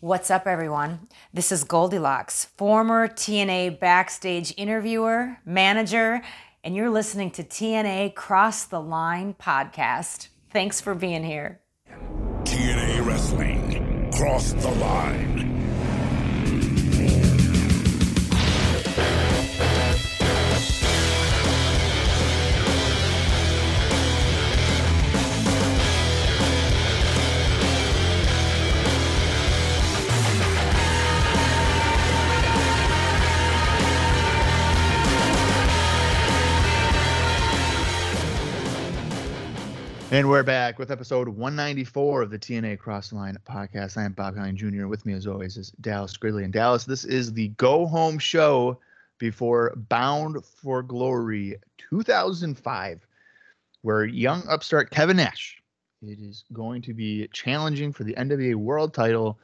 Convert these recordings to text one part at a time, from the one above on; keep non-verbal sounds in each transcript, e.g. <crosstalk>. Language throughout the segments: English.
What's up, everyone? This is Goldilocks, former TNA backstage interviewer, manager, and you're listening to TNA Cross the Line podcast. Thanks for being here. TNA Wrestling, Cross the Line. And we're back with episode 194 of the TNA Crossline podcast. I am Bob Hine Jr. With me, as always, is Dallas Gridley. And Dallas, this is the go home show before Bound for Glory 2005, where young upstart Kevin Nash it is going to be challenging for the NWA World title,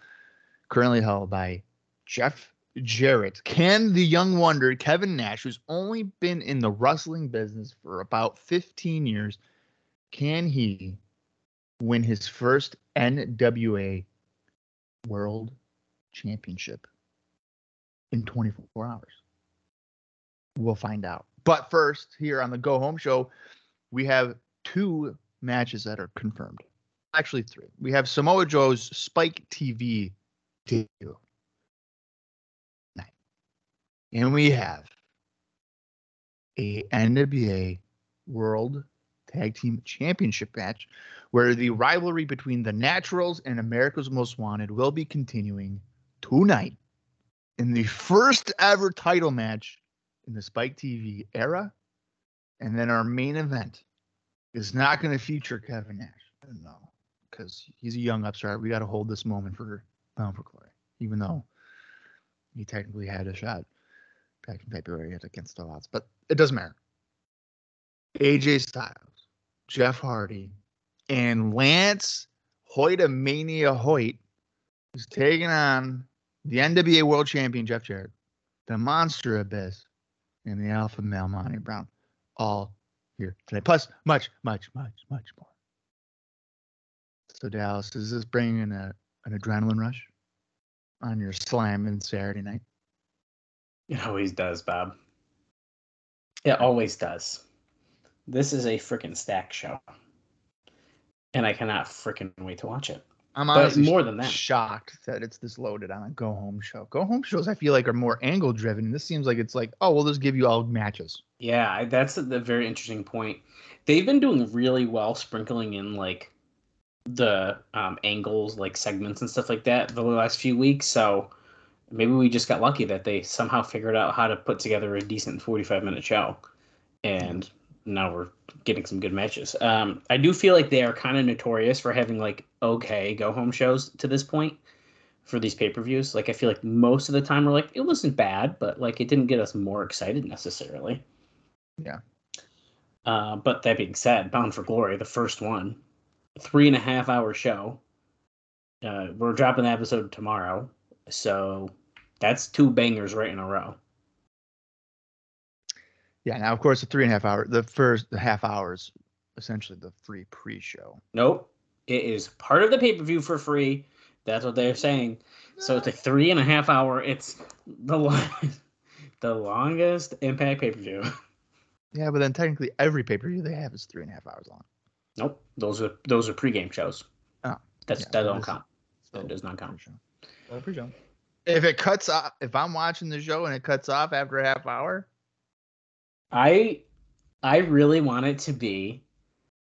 currently held by Jeff Jarrett. Can the young wonder Kevin Nash, who's only been in the wrestling business for about 15 years, can he win his first NWA World Championship in 24 hours? We'll find out. But first, here on the Go Home Show, we have two matches that are confirmed. Actually, three. We have Samoa Joe's Spike TV debut. And we have a NWA World Tag Team Championship match, where the rivalry between the Naturals and America's Most Wanted will be continuing tonight in the first ever title match in the Spike TV era. And then our main event is not going to feature Kevin Nash. No, because he's a young upstart. We got to hold this moment for Bound for Glory, even though he technically had a shot back in February against the odds, but it doesn't matter. AJ Styles Jeff Hardy, and Lance Hoytomania Hoyt is taking on the NWA World Champion Jeff Jarrett, the Monster Abyss, and the Alpha Male Monty Brown, all here today. Plus, much, much, much, much more. So, Dallas, is this bringing a, an adrenaline rush on your slamming Saturday night? It always does, Bob. It always does. This is a freaking stack show, and I cannot freaking wait to watch it. I'm honestly more than that shocked that it's this loaded on a go home show. Go home shows I feel like are more angle driven. This seems like it's like, oh, we'll just give you all matches. Yeah, that's a, a very interesting point. They've been doing really well sprinkling in like the um, angles, like segments and stuff like that the last few weeks. So maybe we just got lucky that they somehow figured out how to put together a decent 45 minute show. And now we're getting some good matches. Um, I do feel like they are kind of notorious for having like okay go home shows to this point for these pay per views. Like I feel like most of the time we're like it wasn't bad, but like it didn't get us more excited necessarily. Yeah. Uh, but that being said, Bound for Glory, the first one, three and a half hour show. Uh, we're dropping the episode tomorrow, so that's two bangers right in a row. Yeah. Now, of course, the three and a half hour, the first the half hours, essentially the free pre-show. Nope. It is part of the pay per view for free. That's what they're saying. So it's a three and a half hour. It's the <laughs> long, the longest Impact pay per view. <laughs> Yeah, but then technically every pay per view they have is three and a half hours long. Nope. Those are those are pregame shows. Oh, that's yeah, that don't count. That does not count. Pre-show. If it cuts off, if I'm watching the show and it cuts off after a half hour, I I really want it to be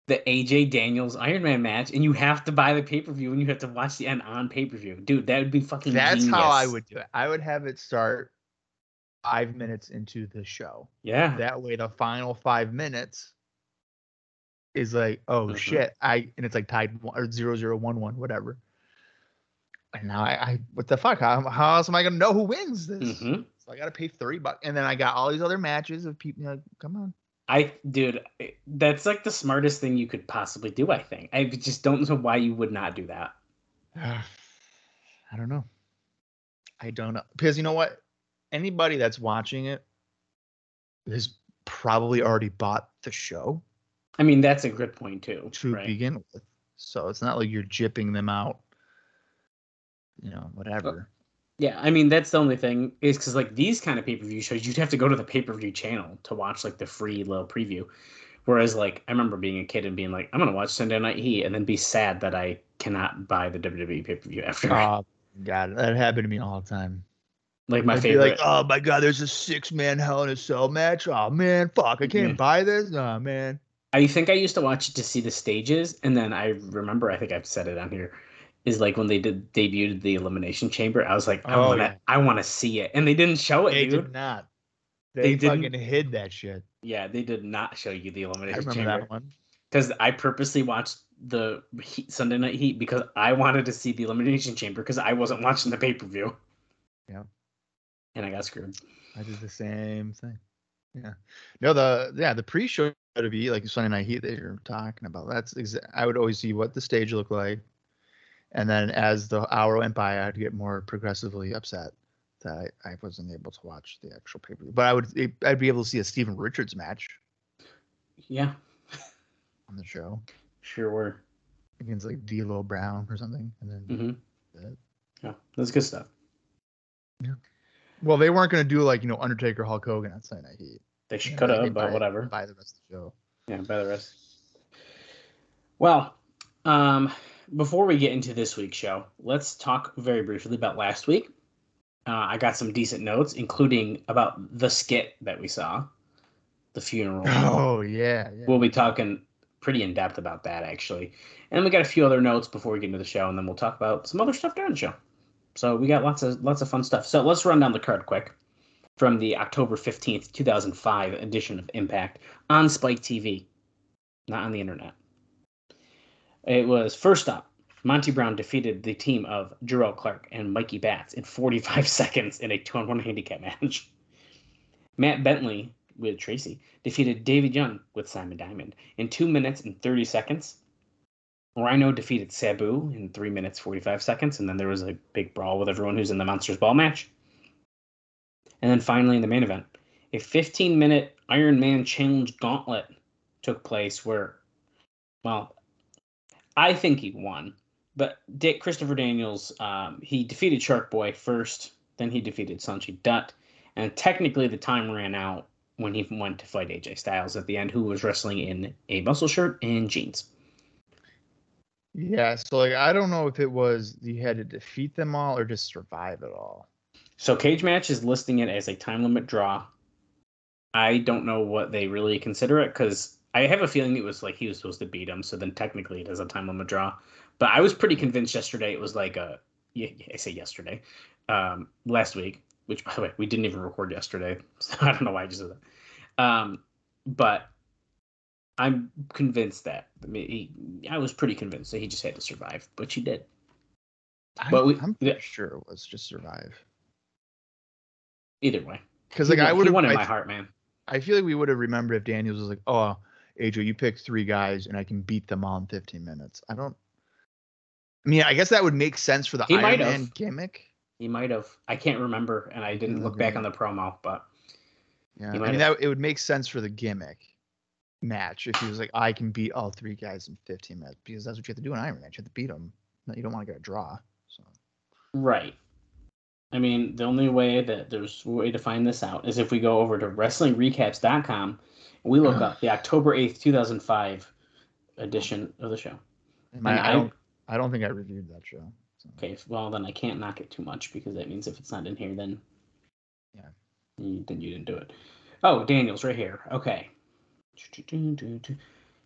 the AJ Daniels Iron Man match, and you have to buy the pay per view and you have to watch the end on pay per view, dude. That would be fucking. That's genius. how I would do it. I would have it start five minutes into the show. Yeah. That way, the final five minutes is like, oh mm-hmm. shit, I and it's like tied one, or zero zero one one whatever. And now I, I what the fuck? How, how else am I gonna know who wins this? Mm-hmm. So I got to pay thirty bucks, and then I got all these other matches of people. Like, come on. I, dude, that's like the smartest thing you could possibly do. I think. I just don't know why you would not do that. <sighs> I don't know. I don't know because you know what? Anybody that's watching it has probably already bought the show. I mean, that's a good point too. To right? begin with, so it's not like you're jipping them out you know, whatever. Yeah, I mean that's the only thing is because like these kind of pay per view shows, you'd have to go to the pay per view channel to watch like the free little preview. Whereas like I remember being a kid and being like, I'm gonna watch Sunday Night Heat, and then be sad that I cannot buy the WWE pay per view after. Oh God, that happened to me all the time. like my I'd favorite. be like, oh my God, there's a six man Hell in a Cell match. Oh man, fuck, I can't Mhm. buy this. Oh man. I think I used to watch it to see the stages, and then I remember I think I've said it on here. Is like when they did debuted the Elimination Chamber, I was like, I Oh, wanna, yeah. I want to see it, and they didn't show it, They dude. did not. They They, didn't- fucking hid that shit. Yeah, they did not show you the I Elimination remember Chamber. that one. because I purposely watched the Heat, Sunday Night Heat because I wanted to see the Elimination Chamber because I wasn't watching the pay per view. Yeah. and I got screwed. I did the same thing. Yeah. No, the yeah, the pre-show to be like Sunday Night Heat that you're talking about. That's exa- I would always see what the stage looked like, and then as the hour went by, I'd get more progressively upset that I, I wasn't able to watch the actual pay per view. But I would it, I'd be able to see a Steven Richards match Yeah, on the show sure were. against like D. D'Lo Brown or something, and then hmm that- Yeah, that's good stuff. Yeah. Well, they weren't gonna do like you know Undertaker Hulk Hogan on Sunday Night Heat. They should You know, could have, but buy- whatever. Buy the rest of the show. Yeah, by the rest. Well, um, before we get into this week's show, let's talk very briefly about last week. Uh, I got some decent notes, including about the skit that we saw, the funeral. Oh yeah, yeah. We'll be talking pretty in depth about that actually. And we got a few other notes before we get into the show, and then we'll talk about some other stuff during the show. So we got lots of lots of fun stuff. So let's run down the card quick from the October fifteenth, two thousand five edition of Impact on Spike TV, not on the internet. It was first up. Monty Brown defeated the team of Jerrelle Clark and Mikey Batts in 45 <laughs> seconds in a two-on-one handicap match. <laughs> Matt Bentley with Tracy defeated David Young with Simon Diamond in 2 minutes and 30 seconds. Rhino defeated Sabu in 3 minutes 45 seconds, and then there was a big brawl with everyone who's in the Monsters Ball match. And then finally in the main event, a 15 minute Iron Man Challenge gauntlet took place where, well, I think he won, but Dick Christopher Daniels, um, he defeated Shark Boy first, then he defeated Sonjay Dutt, and technically the time ran out when he went to fight AJ Styles at the end, who was wrestling in a muscle shirt and jeans. Yeah, so like I don't know if it was you had to defeat them all or just survive it all. So Cagematch is listing it as a time limit draw. I don't know what they really consider it because I have a feeling it was like he was supposed to beat him, so then technically it is a time limit draw. But I was pretty convinced yesterday it was like a I say yesterday, um, last week, which by the way we didn't even record yesterday, <laughs> so I don't know why I just said that. Um, but I'm convinced that I mean he, I was pretty convinced that he just had to survive, but he did. I, But we- I'm yeah. sure it was just survive. Either way, Because He like I would have, won in I, my heart, man. I feel like we would have remembered if Daniels was like, "Oh, AJ, you picked three guys and I can beat them all in 15 minutes." I don't. I mean, I guess that would make sense for the He Iron might Man have. gimmick. He might have. I can't remember, and I didn't look back on the promo, but Yeah, I mean have. that it would make sense for the gimmick match if he was like, "I can beat all three guys in 15 minutes," because that's what you have to do in Iron Man. You have to beat them. You don't want to get a draw. So right. I mean, the only way that there's a way to find this out is if we go over to WrestlingRecaps.com and we look uh-huh. up the October 8th, 2005 edition of the show. I, I I- don't. I don't think I reviewed that show. So. Okay, well, then I can't knock it too much because that means if it's not in here, then. Yeah. you- Then you didn't do it. Oh, Daniels, right here. Okay.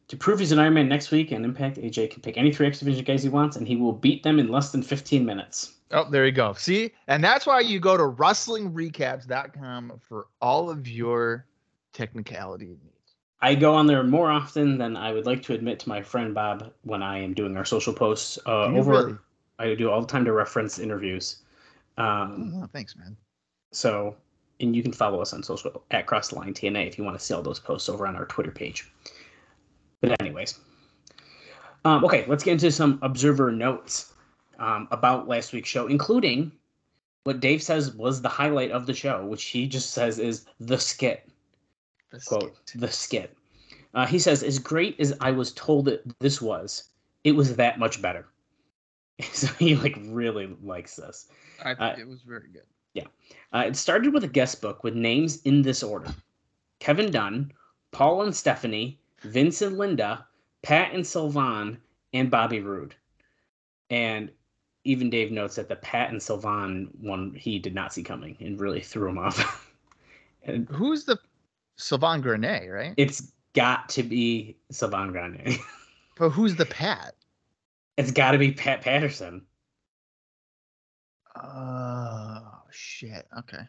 To prove he's an Iron Man next week and Impact, AJ can pick any three X Division guys he wants, and he will beat them in less than 15 minutes. Oh, there you go. See, and that's why you go to WrestlingRecaps.com for all of your technicality needs. I go on there more often than I would like to admit to my friend Bob when I am doing our social posts. Uh, over, really? I do all the time to reference interviews. Um, Oh, thanks, man. So, and you can follow us on social at Cross the Line TNA if you want to see all those posts over on our Twitter page. But anyways, um, okay, let's get into some observer notes um, about last week's show, including what Dave says was the highlight of the show, which he just says is the skit The quote skit. the skit. Uh, he says, "As great as I was told it this was, it was that much better." <laughs> so he like really likes this. I Uh, it was very good. Yeah. Uh, it started with a guest book with names in this order Kevin Dunn, Paul and Stephanie, Vince and Linda, Pat and Sylvan, and Bobby Roode. And even Dave notes that the Pat and Sylvan one he did not see coming and really threw him off. <laughs> and Who's the Sylvan Grenier, right? it's got to be Sylvan Grande. <laughs> but who's the Pat? it's got to be Pat Patterson. Oh shit. Okay.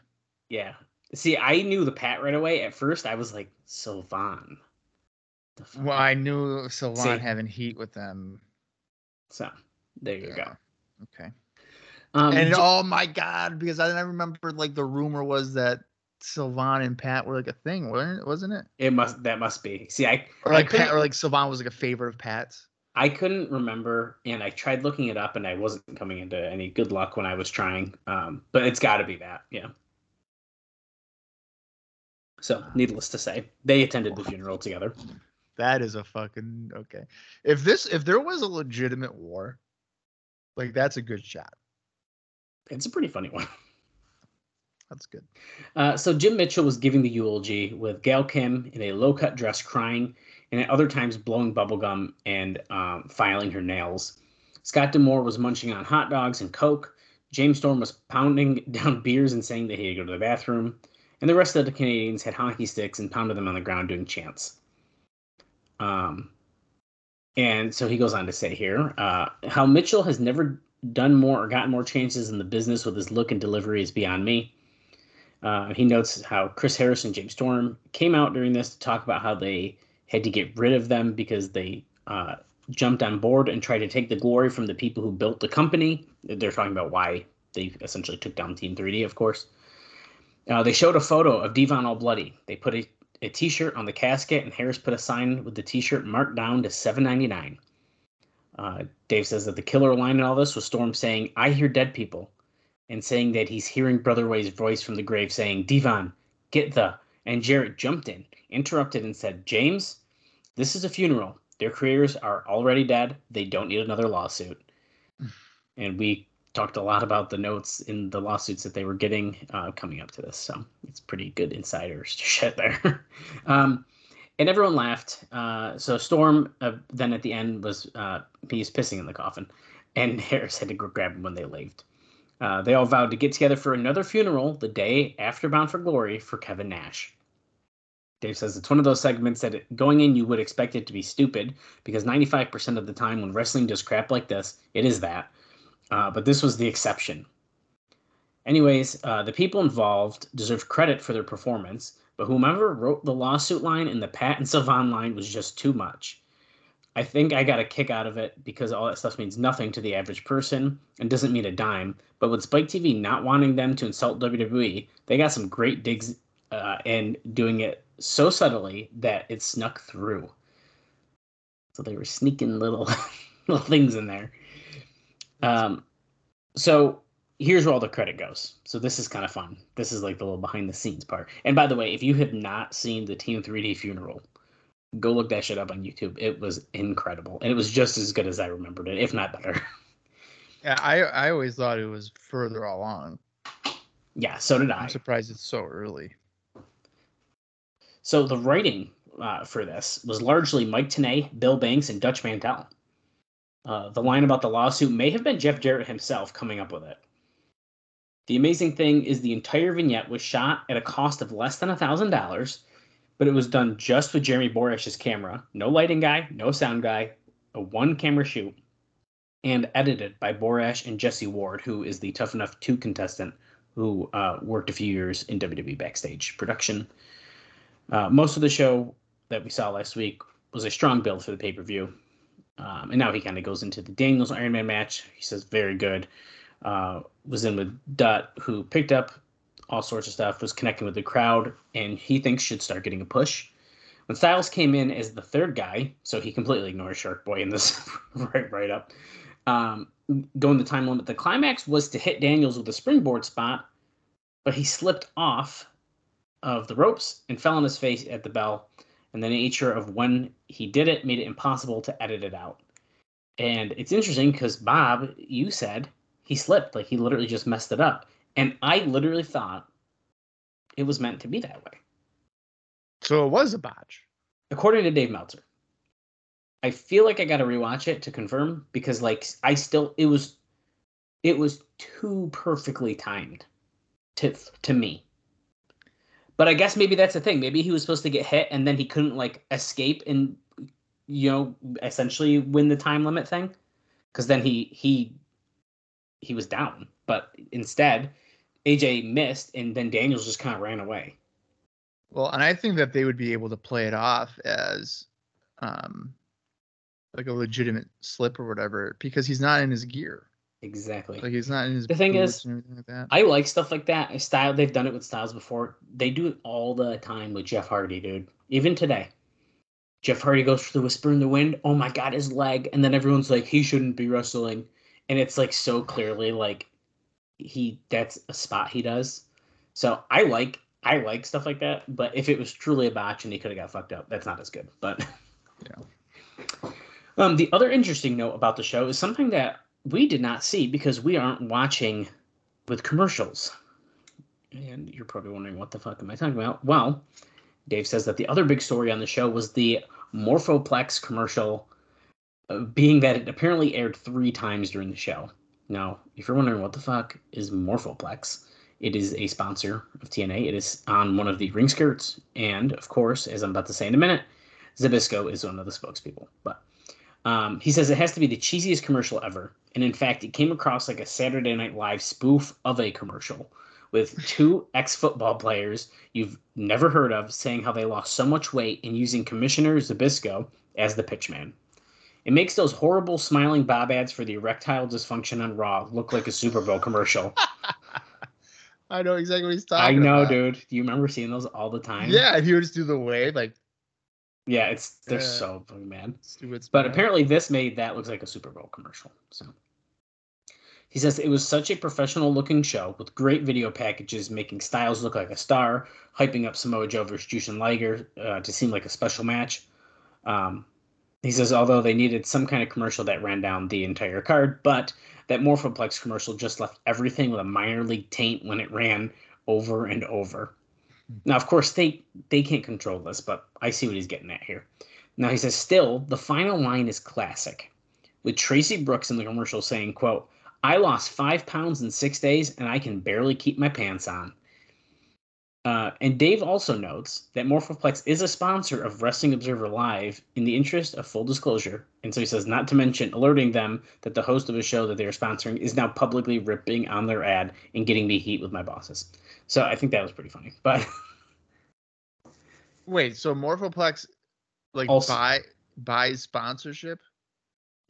Yeah. See, I knew the Pat right away. At first, I was like, Sylvan. Well, I knew Sylvan See. having heat with them. So, there you go. Okay. Um, and oh my god, because I, I remember like the rumor was that Sylvan and Pat were like a thing, wasn't it? Wasn't it? It must that must be. See, I Or I like Pat, or like Sylvain was like a favorite of Pat's. I couldn't remember, and I tried looking it up, and I wasn't coming into any good luck when I was trying. Um, but it's got to be that, yeah. So, needless to say, they attended the funeral together. That is a fucking okay. If this if there was a legitimate war, like that's a good shot. It's a pretty funny one. That's good. Uh, so Jim Mitchell was giving the eulogy with Gail Kim in a low-cut dress, crying, and at other times blowing bubblegum and um, filing her nails. Scott D'Amore was munching on hot dogs and Coke. James Storm was pounding <laughs> down beers and saying that he had to go to the bathroom. And the rest of the Canadians had hockey sticks and pounded them on the ground doing chants. Um, and so he goes on to say here uh, how Mitchell has never done more or gotten more chances in the business with his look and delivery is beyond me. Uh, he notes how Chris Harris and James Storm came out during this to talk about how they had to get rid of them because they uh, jumped on board and tried to take the glory from the people who built the company. They're talking about why they essentially took down Team 3D, of course. Uh, they showed a photo of Devon all bloody. They put a, a T-shirt on the casket, and Harris put a sign with the T-shirt marked down to 7.99. Uh, Dave says that the killer line in all this was Storm saying, "I hear dead people," and saying that he's hearing Brother Ray's voice from the grave saying, Devon, get the. And Jarrett jumped in, interrupted, and said, James, this is a funeral. Their careers are already dead. They don't need another lawsuit. and we talked a lot about the notes in the lawsuits that they were getting uh, coming up to this. So it's pretty good insider <laughs> shit there. um, and everyone laughed. Uh, so Storm uh, then at the end was uh, he's pissing in the coffin, and <laughs> Harris had to grab him when they left. Uh, they all vowed to get together for another funeral the day after Bound for Glory for Kevin Nash. Dave says it's one of those segments that going in you would expect it to be stupid because 95% of the time when wrestling does crap like this, it is that. Uh, but this was the exception. Anyways, uh, the people involved deserve credit for their performance, but whomever wrote the lawsuit line and the patents of online was just too much. I think I got a kick out of it because all that stuff means nothing to the average person and doesn't mean a dime. But with Spike TV not wanting them to insult WWE, they got some great digs uh, and doing it so subtly that it snuck through. So they were sneaking little <laughs> little things in there. Um, so here's where all the credit goes. So this is kind of fun. This is like the little behind the scenes part. And by the way, if you have not seen the Team 3D funeral, go look that shit up on YouTube. It was incredible, and it was just as good as I remembered it, if not better. <laughs> Yeah, I I always thought it was further along. yeah, so did I. I'm surprised it's so early. So the writing uh, for this was largely Mike Tenay, Bill Banks, and Dutch Mantell. Uh, the line about the lawsuit may have been Jeff Jarrett himself coming up with it. The amazing thing is the entire vignette was shot at a cost of less than thousand dollars, but it was done just with Jeremy Borash's camera, no lighting guy, no sound guy, a one camera shoot, and edited by Borash and Jesse Ward, who is the Tough Enough 2 contestant who uh, worked a few years in WWE backstage production. Uh, most of the show that we saw last week was a strong build for the pay per view. Um, and now he kind of goes into the Daniels Iron Man match. He says, very good. Uh, was in with Dutt, who picked up all sorts of stuff, was connecting with the crowd, and he thinks should start getting a push. When Styles came in as the third guy, so he completely ignores Shark Boy in this <laughs> right, right up, um, going the time limit. The climax was to hit Daniels with a springboard spot, but he slipped off of the ropes and fell on his face at the bell. And the nature of when he did it made it impossible to edit it out. And it's interesting because Bob, you said he slipped, like he literally just messed it up. And I literally thought it was meant to be that way. So it was a botch. According to Dave Meltzer. I feel like I got to rewatch it to confirm because like I still it was it was too perfectly timed to to me. But I guess maybe that's the thing. Maybe he was supposed to get hit and then he couldn't like escape and you know essentially win the time limit thing because then he he he was down. But instead, AJ missed and then Daniels just kind of ran away. Well, and I think that they would be able to play it off as um like a legitimate slip or whatever because he's not in his gear. Exactly. Like he's not in his The thing is, like. I like stuff like that. I Style they've done it with Styles before. They do it all the time with Jeff Hardy, dude. Even today. Jeff Hardy goes for the whisper in the wind. Oh my god, his leg. And then everyone's like, he shouldn't be wrestling. And it's like so clearly like he that's a spot he does. So I like I like stuff like that. But if it was truly a botch and he could have got fucked up, that's not as good. But Yeah. <laughs> Um, the other interesting note about the show is something that we did not see because we aren't watching with commercials. And you're probably wondering, what the fuck am I talking about? Well, Dave says that the other big story on the show was the Morphoplex commercial, uh, being that it apparently aired three times during the show. Now, if you're wondering what the fuck is Morphoplex, it is a sponsor of TNA. It is on one of the ring skirts, and of course, as I'm about to say in a minute, Zbyszko is one of the spokespeople. But um, he says it has to be the cheesiest commercial ever. And in fact, it came across like a Saturday Night Live spoof of a commercial with two <laughs> ex football players you've never heard of saying how they lost so much weight and using Commissioner Zbyszko as the pitchman. It makes those horrible smiling Bob ads for the erectile dysfunction on Raw look like a Super Bowl commercial. <laughs> I know exactly what he's talking about. I know, about. dude. Do you remember seeing those all the time? Yeah, if you would just do the wave, like Yeah, it's they're Yeah. so fucking mad. stupid. But apparently, this made that looks like a Super Bowl commercial. So he says it was such a professional looking show with great video packages, making Styles look like a star, hyping up Samoa Joe versus Jushin Liger uh, to seem like a special match. Um, he says although they needed some kind of commercial that ran down the entire card, but that Morphoplex commercial just left everything with a minor league taint when it ran over and over. Now, of course, they they can't control this, but I see what he's getting at here. Now he says, still, the final line is classic, with Tracy Brooks in the commercial saying, "quote I lost five pounds in six days, and I can barely keep my pants on." Uh, and Dave also notes that Morphoplex is a sponsor of Wrestling Observer Live in the interest of full disclosure. And so he says, not to mention alerting them that the host of a show that they are sponsoring is now publicly ripping on their ad and getting me heat with my bosses. So I think that was pretty funny. But <laughs> wait, so Morphoplex like Also- buy buys sponsorship?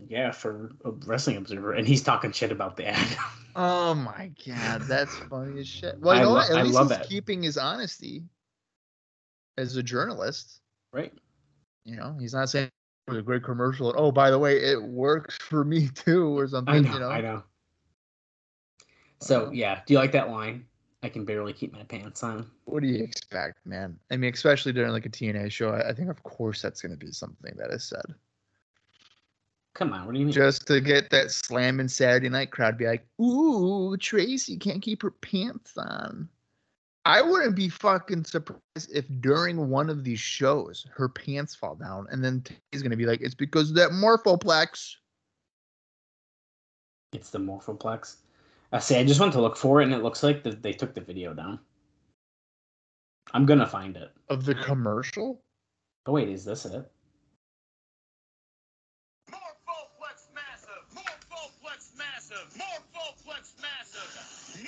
yeah, for a Wrestling Observer, and he's talking shit about the ad. <laughs> Oh my god, that's funny as shit. Well, you know lo- what? At I least he's it. keeping his honesty as a journalist. right? You know, he's not saying it was a great commercial. And, oh, by the way, it works for me too, or something. I know, you know, I know. So yeah, do you like that line? I can barely keep my pants on. what do you expect, man? I mean, especially during like a TNA show, I, I think of course that's going to be something that is said. Come on, what do you mean? just to get that slamming Saturday night crowd be like, "Ooh, Tracy can't keep her pants on." I wouldn't be fucking surprised if during one of these shows her pants fall down, and then he's gonna be like, "It's because of that Morphoplex." It's the Morphoplex. I say I just went to look for it, and it looks like that they took the video down. I'm gonna find it. Of the commercial? Oh wait, is this it? Morphoplex massive! Morphoplex massive! Morphoplex massive!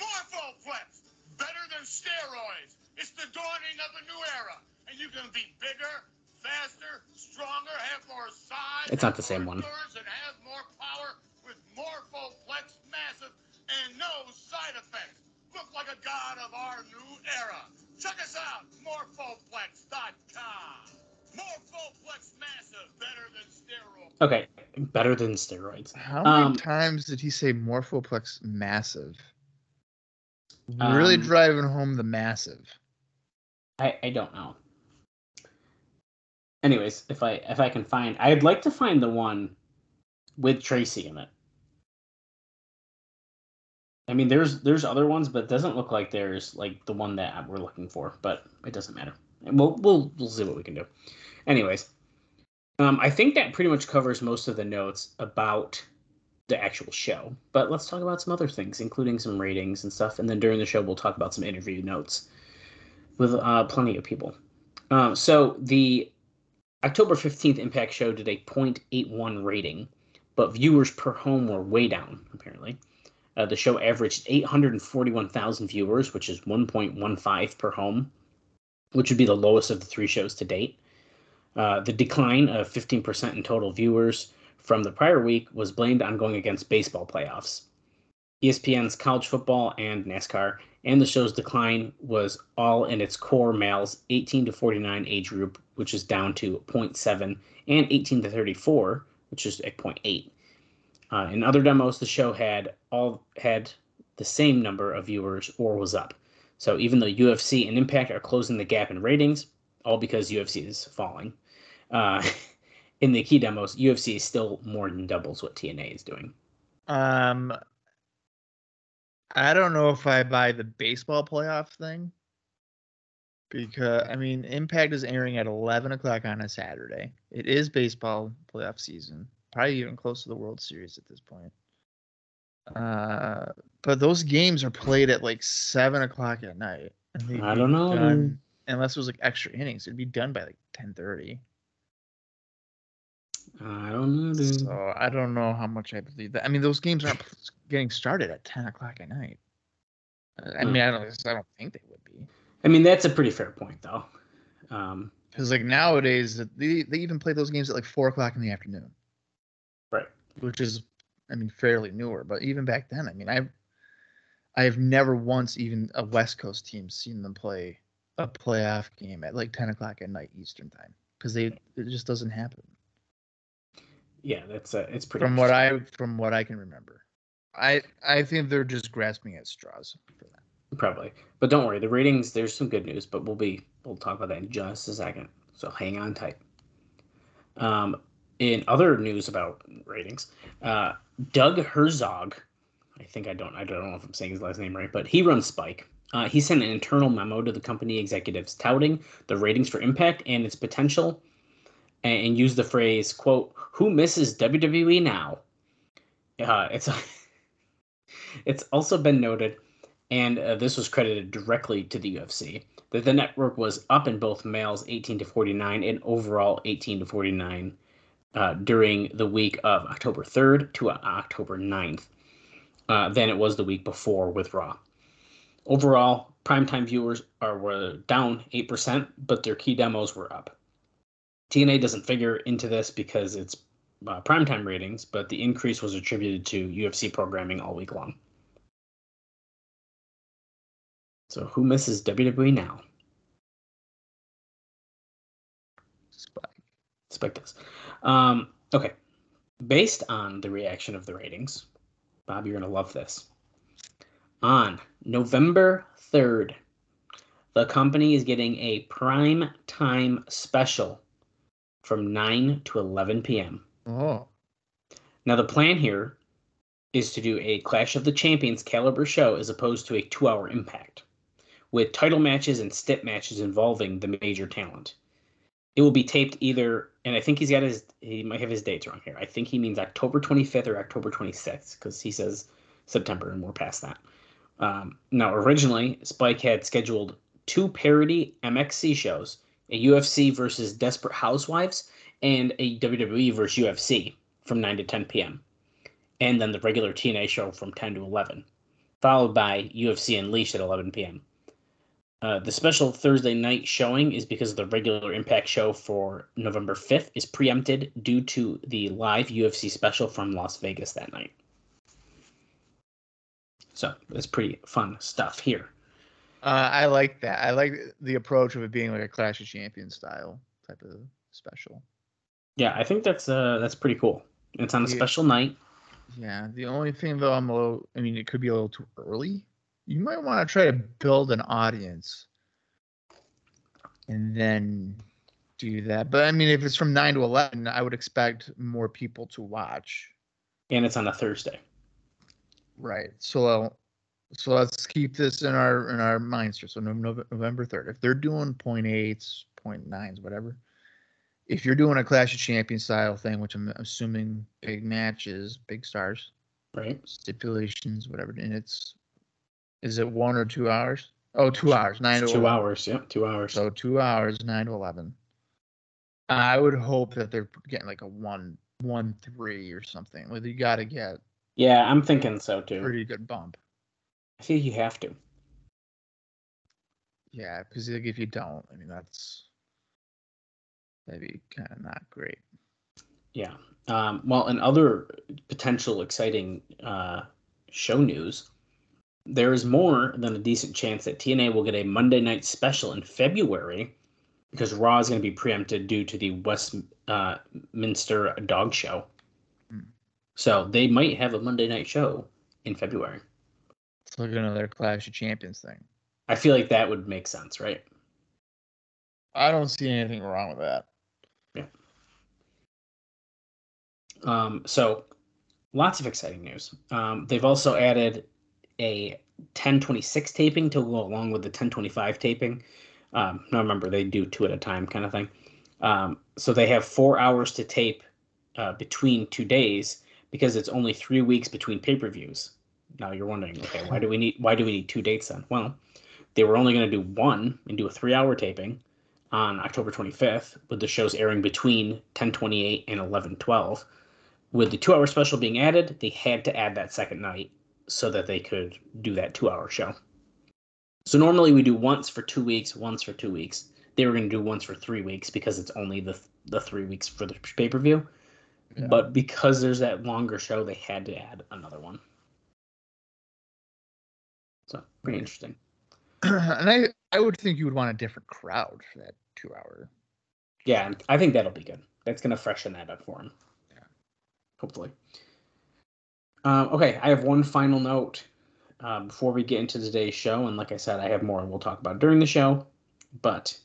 Morphoplex! Better than steroids! It's the dawning of a new era! And you can be bigger, faster, stronger, have more size. It's not the same one. And have more power with Morphoplex massive and no side effects. Look like a god of our new era. Check us out, morphoplex.com. Morphoplex massive, better than steroids. Okay, better than steroids. How many Um, times did he say Morphoplex massive? Really Um, driving home the massive. I I don't know. Anyways, if I if I can find, I'd like to find the one with Tracy in it. I mean, there's there's other ones, but it doesn't look like there's like the one that we're looking for. But it doesn't matter. And we'll we'll we'll see what we can do. Anyways, um, I think that pretty much covers most of the notes about the actual show. But let's talk about some other things, including some ratings and stuff. And then during the show, we'll talk about some interview notes with uh, plenty of people. Um, so the October 15th Impact show did a 0.81 rating, but viewers per home were way down, apparently. Uh, the show averaged 841,000 viewers, which is 1.15 per home, which would be the lowest of the three shows to date. Uh, the decline of 15% in total viewers from the prior week was blamed on going against baseball playoffs. ESPN's college football and NASCAR, and the show's decline was all in its core males 18 to 49 age group, which is down to 0.7, and 18 to 34, which is at 0.8. Uh, in other demos, the show had all had the same number of viewers or was up. So even though UFC and Impact are closing the gap in ratings, all because UFC is falling, uh, <laughs> in the key demos, UFC is still more than doubles what TNA is doing. Um, I don't know if I buy the baseball playoff thing because I mean Impact is airing at eleven o'clock on a Saturday. It is baseball playoff season, probably even close to the World Series at this point. Uh, but those games are played at like seven o'clock at night. and I don't know, done- unless it was like extra innings, it'd be done by like ten thirty. I don't know, dude. So I don't know how much I believe that. I mean, those games aren't getting started at ten o'clock at night. I Hmm. mean, I don't. I don't think they would be I mean, that's a pretty fair point, though. Um, because like nowadays they they even play those games at like four o'clock in the afternoon. Which is I mean fairly newer. But even back then, I mean, I've I have never once even a West Coast team seen them play a playoff game at like ten o'clock at night Eastern time because they it just doesn't happen. Yeah, that's uh, it's pretty. from what. I from what I can remember. I I think they're just grasping at straws for that. Probably, but don't worry. The ratings. There's some good news, but we'll be we'll talk about that in just a second. So hang on tight. Um, in other news about ratings, uh, Doug Herzog, I think I don't I don't know if I'm saying his last name right, but he runs Spike. Uh, he sent an internal memo to the company executives touting the ratings for Impact and its potential, and, and used the phrase "quote Who misses WWE now?" Uh, it's <laughs> it's also been noted and uh, this was credited directly to the UFC, that the network was up in both males 18 to 49 and overall 18 to 49 uh, during the week of October 3rd to uh, October 9th uh, than it was the week before with Raw. Overall, primetime viewers are were down 8%, but their key demos were up. TNA doesn't figure into this because it's uh, primetime ratings, but the increase was attributed to UFC programming all week long. So who misses WWE now? Spike. Spike does. Um, okay. Based on the reaction of the ratings, Bob, you're gonna love this. On November 3rd, the company is getting a prime time special from 9 to 11 p.m. Oh, Now, the plan here is to do a Clash of the Champions caliber show as opposed to a two hour impact, with title matches and stip matches involving the major talent. It will be taped either, and I think he's got his, he might have his dates wrong here. I think he means October 25th or October 26th because he says September and we're past that. Um, now, originally, Spike had scheduled two parody MXC shows a UFC versus Desperate Housewives and a WWE versus UFC from 9 to 10 p.m. And then the regular TNA show from 10 to 11, followed by UFC Unleashed at 11 p.m. Uh, the special Thursday night showing is because the regular Impact show for November 5th is preempted due to the live UFC special from Las Vegas that night. So it's pretty fun stuff here. uh, I like that. I like the approach of it being like a Clash of Champions style type of special. Yeah, I think that's uh that's pretty cool. It's on a Yeah. special night. Yeah. The only thing though, I'm a little. I mean, it could be a little too early. You might want to try to build an audience, and then do that. But I mean, if it's from nine to eleven, I would expect more people to watch and it's on a Thursday. Right. So so let's keep this in our in our minds here. So Nov- Nov- November third. If they're doing point eights, point nines, whatever. If you're doing a Clash of Champions style thing, which I'm assuming big matches, big stars, Right. stipulations, whatever, and it's is it one or two hours? Oh, two hours, nine It's to two 11. hours. Yep, two hours. So two hours, nine to eleven. I would hope that they're getting like a one, one three or something. Like you got to get yeah, I'm thinking so too. pretty good bump. I think you have to. Yeah, because like, if you don't, I mean that's that'd be kind of not great. Yeah. Um, well, and other potential exciting uh, show news, there is more than a decent chance that TNA will get a Monday night special in February because Raw is going to be preempted due to the Westminster Dog Show. Hmm. So they might have a Monday night show in February. It's like another Clash of Champions thing. I feel like that would make sense, right? I don't see anything wrong with that. Yeah. Um, so lots of exciting news. Um, they've also added a 1026 taping to go along with the 1025 taping. Um, now remember they do two at a time kind of thing. Um, so they have four hours to tape uh, between two days because it's only three weeks between pay-per-views. Now you're wondering, okay, why do we need why do we need two dates then? Well, they were only going to do one and do a three-hour taping on October 25th, with the shows airing between 1028 and 1112 with the two hour special being added, they had to add that second night so that they could do that two hour show. So normally we do once for two weeks, once for two weeks. They were going to do once for three weeks because it's only the the three weeks for the pay per view. Yeah. But because there's that longer show, they had to add another one. So pretty interesting. <clears throat> and I, I would think you would want a different crowd for that two hour. Yeah, I think that'll be good. That's going to freshen that up for him. Yeah. Hopefully. Um, okay, I have one final note uh, before we get into today's show, and like I said, I have more we'll talk about during the show. But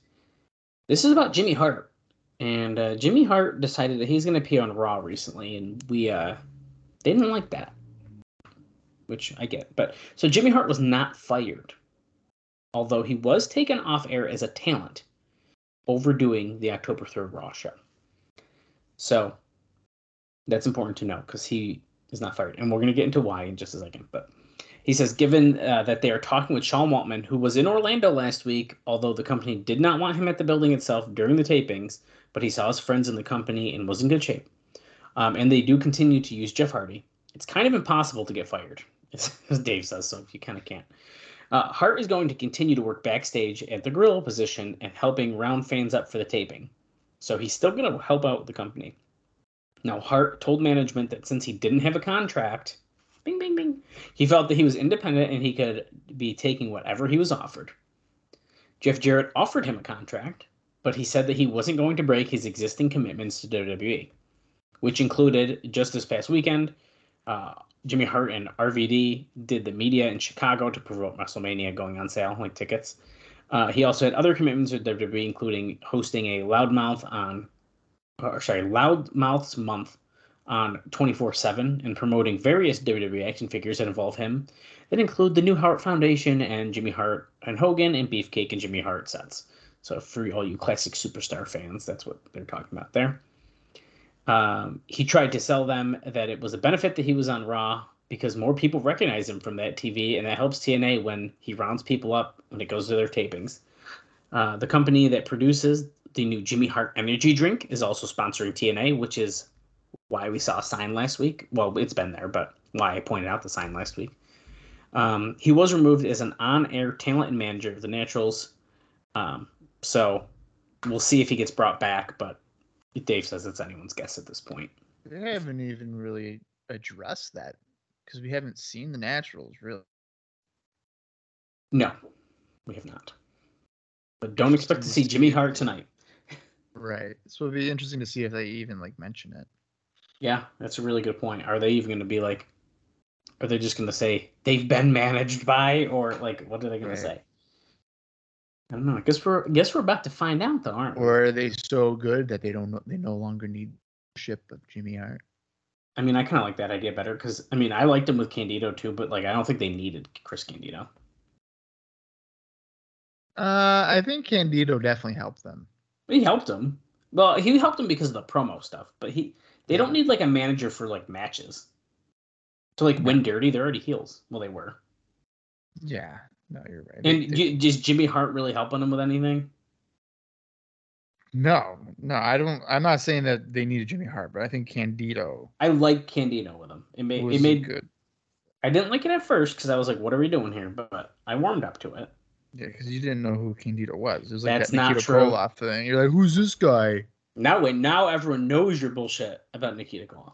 this is about Jimmy Hart, and uh, Jimmy Hart decided that he's going to appear on Raw recently, and we uh, they didn't like that, which I get. But so Jimmy Hart was not fired, although he was taken off air as a talent overdoing the October 3rd Raw show. So that's important to know because he is not fired. And we're going to get into why in just a second. But he says, given uh, that they are talking with Sean Waltman, who was in Orlando last week, although the company did not want him at the building itself during the tapings, but he saw his friends in the company and was in good shape. Um, and they do continue to use Jeff Hardy. It's kind of impossible to get fired, <laughs> as Dave says, so you kind of can't. Uh, Hart is going to continue to work backstage at the grill position and helping round fans up for the taping. So he's still going to help out the company. Now, Hart told management that since he didn't have a contract, bing, bing, bing, he felt that he was independent and he could be taking whatever he was offered. Jeff Jarrett offered him a contract, but he said that he wasn't going to break his existing commitments to WWE, which included just this past weekend. Uh, Jimmy Hart and RVD did the media in Chicago to promote WrestleMania going on sale, like tickets. Uh, he also had other commitments with WWE, including hosting a Loudmouth on, or sorry, Loudmouths month on 24/7 and promoting various WWE action figures that involve him, that include the New Hart Foundation and Jimmy Hart and Hogan and Beefcake and Jimmy Hart sets. So for all you classic superstar fans, that's what they're talking about there. Um, he tried to sell them that it was a benefit that he was on Raw because more people recognize him from that TV, and that helps TNA when he rounds people up when it goes to their tapings. Uh, the company that produces the new Jimmy Hart energy drink is also sponsoring TNA, which is why we saw a sign last week. Well, it's been there, but why I pointed out the sign last week. Um, he was removed as an on-air talent and manager of the Naturals, um, so we'll see if he gets brought back. But Dave says it's anyone's guess at this point. They haven't even really addressed that because we haven't seen the naturals really. No, we have not. But don't expect to see Jimmy Hart tonight. Right. So it'd be interesting to see if they even like mention it. Yeah, that's a really good point. Are they even going to be like, are they just going to say they've been managed by, or like, what are they going Right. to say? I don't know. I guess we're I guess we're about to find out, though, aren't we? Or are they so good that they don't know they no longer need ship of Jimmy Hart? I mean, I kind of like that idea better because I mean, I liked him with Candido too, but like, I don't think they needed Chris Candido. Uh, I think Candido definitely helped them. He helped him. Well, he helped him because of the promo stuff, but he they don't need like a manager for like matches to like win dirty. They're already heels. Well, they were. Yeah, no, you're right. And They- Jimmy Hart really helping him with anything? no, no, I don't. I'm not saying that they needed Jimmy Hart, but I think Candido I like Candido with him. It made it made good. I didn't like it at first because I was like, "What are we doing here?" But I warmed up to it. Yeah, because you didn't know who Candido was. It was like That's that Nikita. Koloff thing. You're like, who's this guy? Now, wait, now everyone knows your bullshit about Nikita Koloff.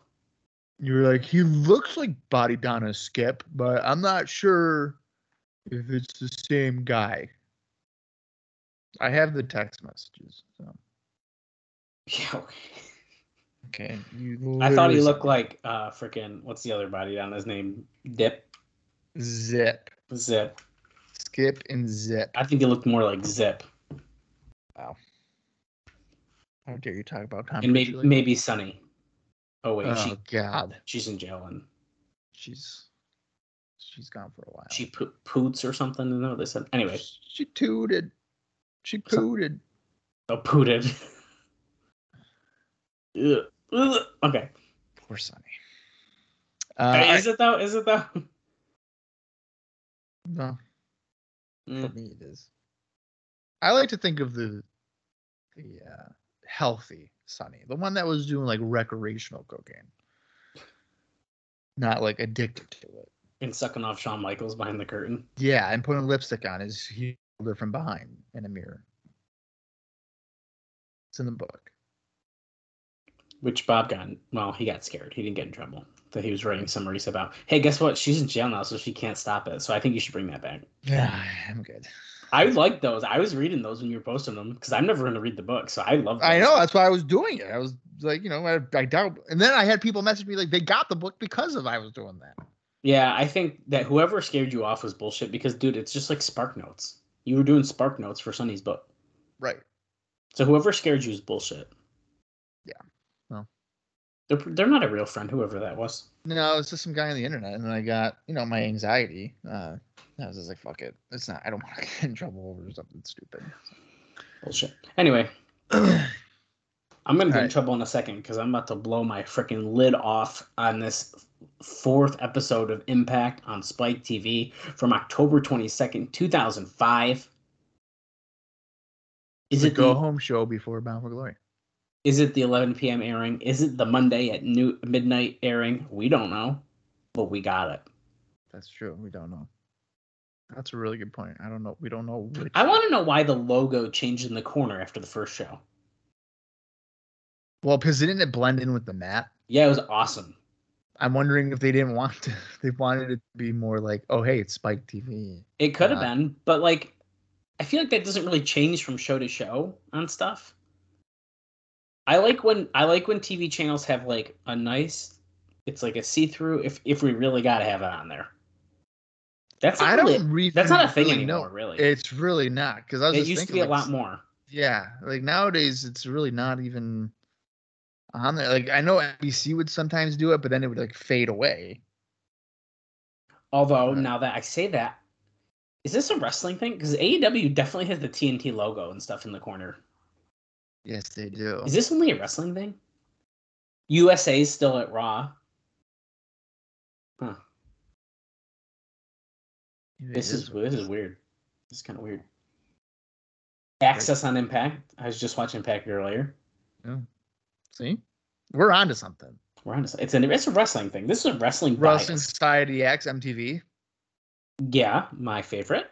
You were like, he looks like Body Donna Skip, but I'm not sure if it's the same guy. I have the text messages. So <laughs> Yeah, okay. okay, you. I thought he looked like uh freaking what's the other body down his name? Dip, Zip, Zip. Skip, and Zip. I think it looked more like Zip, Wow. How dare you talk about Tom? and maybe like maybe Sunny. Oh wait, that? she Oh God, she's in jail and she's she's gone for a while. she po- poots or something. You know they said. Anyway, she tooted. She pooted. oh pooted. <laughs> Okay, Poor Sunny. Uh, is it though? Is it though? <laughs> no, Mm. for me it is. I like to think of the the uh, healthy Sunny, the one that was doing like recreational cocaine, not like addicted to it. And sucking off Shawn Michaels behind the curtain. Yeah, and putting lipstick on his shoulder from behind in a mirror. It's in the book. Which Bob got, well, he got scared. He didn't get in trouble. That he was writing summaries about, hey, guess what? She's in jail now, so she can't stop it. So I think you should bring that back. Yeah, I'm good. I like those. I was reading those when you were posting them because I'm never going to read the book. So I love I know that's why I was doing it. I was like, you know, I, I doubt. And then I had people message me like they got the book because of I was doing that. Yeah, I think that whoever scared you off was bullshit because, dude, it's just like Spark Notes. You were doing Spark Notes for Sunny's book. Right. So whoever scared you is bullshit. Yeah. They're, they're not a real friend, whoever that was. No, it's just some guy on the internet, and then I got you know my anxiety. Uh, I was just like, fuck it. It's not. I don't <laughs> want to get in trouble over something stupid. Bullshit. Anyway, <clears throat> I'm gonna get in trouble in a second because I'm about to blow my freaking lid off on this fourth episode of Impact on Spike TV from October 22nd, 2005. Is the it go the, home show before Bound for Glory? Is it the 11 p.m. airing? Is it the Monday at new midnight airing? We don't know, but we got it. That's true. We don't know. That's a really good point. I don't know. We don't know which. I want to know why the logo changed in the corner after the first show. Well, because didn't it blend in with the map? Yeah, it was awesome. I'm wondering if they didn't want to. <laughs> They wanted it to be more like, oh hey, it's Spike TV. It could have Uh, been, but like, I feel like that doesn't really change from show to show on stuff. I like when I like when TV channels have like a nice, it's like a see through. If if we really got to have it on there, that's not I really, don't really. that's not a thing really anymore. know. Really, It's really not because I was. it used to thinking, be a like, lot more. Yeah, like nowadays it's really not even on there. Like I know NBC would sometimes do it, but then it would like fade away. Although now that I say that, is this a wrestling thing? Because AEW definitely has the TNT logo and stuff in the corner. Yes, they do. Is this only a wrestling thing? USA's still at Raw. Huh. It This is this is weird. This is kind of weird. Access on Impact. I was just watching Impact earlier. Yeah. See, we're on to something. We're on. To, it's a it's a wrestling thing. This is a wrestling. Wrestling bias. Society X MTV. Yeah, my favorite.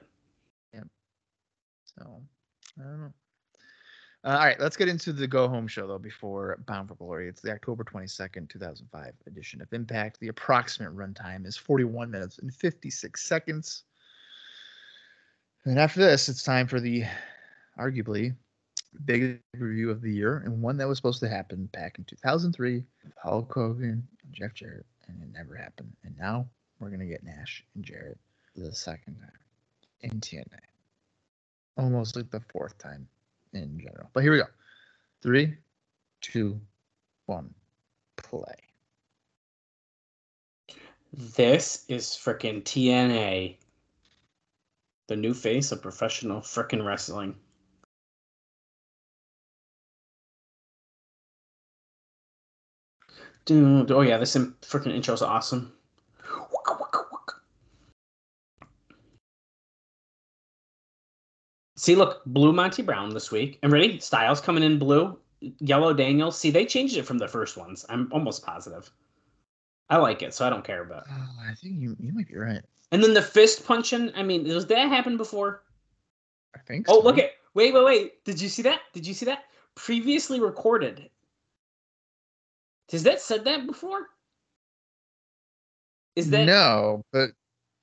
Yeah. So I don't know. Uh, all right, let's get into the go home show though before Bound for Glory. It's the October 22nd, 2005 edition of Impact. The approximate runtime is 41 minutes and 56 seconds. And after this, it's time for the arguably biggest review of the year and one that was supposed to happen back in 2003 with Hulk Hogan and Jeff Jarrett, and it never happened. And now we're going to get Nash and Jarrett the second time in TNA almost like the fourth time in general. But here we go. Three, two, one, play. This is freaking TNA. The new face of professional freaking wrestling. Dude, oh yeah, this freaking intro is awesome. See, look, blue Monty Brown this week. And ready? Styles coming in blue. Yellow Daniel. See, they changed it from the first ones. I'm almost positive. I like it, so I don't care about. Oh, uh, I think you you might be right. And then the fist punching. I mean, does that happen before? I think. Oh, so. look at wait, wait, wait. Did you see that? Did you see that? Previously recorded. Has that said that before? Is that no? But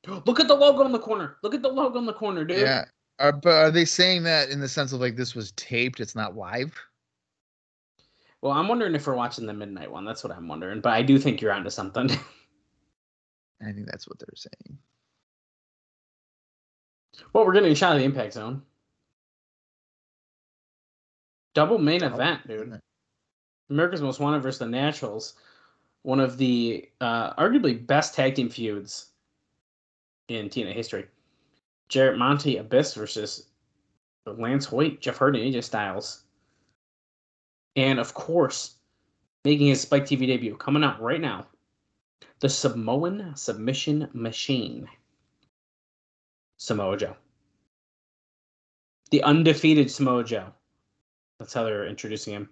<gasps> Look at the logo in the corner. Look at the logo in the corner, dude. yeah. Are, but are they saying that in the sense of like this was taped? It's not live. Well, I'm wondering if we're watching the midnight one. That's what I'm wondering. But I do think you're onto something. <laughs> I think that's what they're saying. well, we're getting a shot of the impact zone. Double main Double event, dude. America's Most Wanted versus the Naturals. One of the uh, arguably best tag team feuds in TNA history. Jarrett Monty Abyss versus Lance Hoyt, Jeff Hardy, AJ Styles. And of course, making his Spike TV debut, coming out right now, the Samoan Submission Machine, Samoa Joe. The undefeated Samoa Joe. That's how they're introducing him.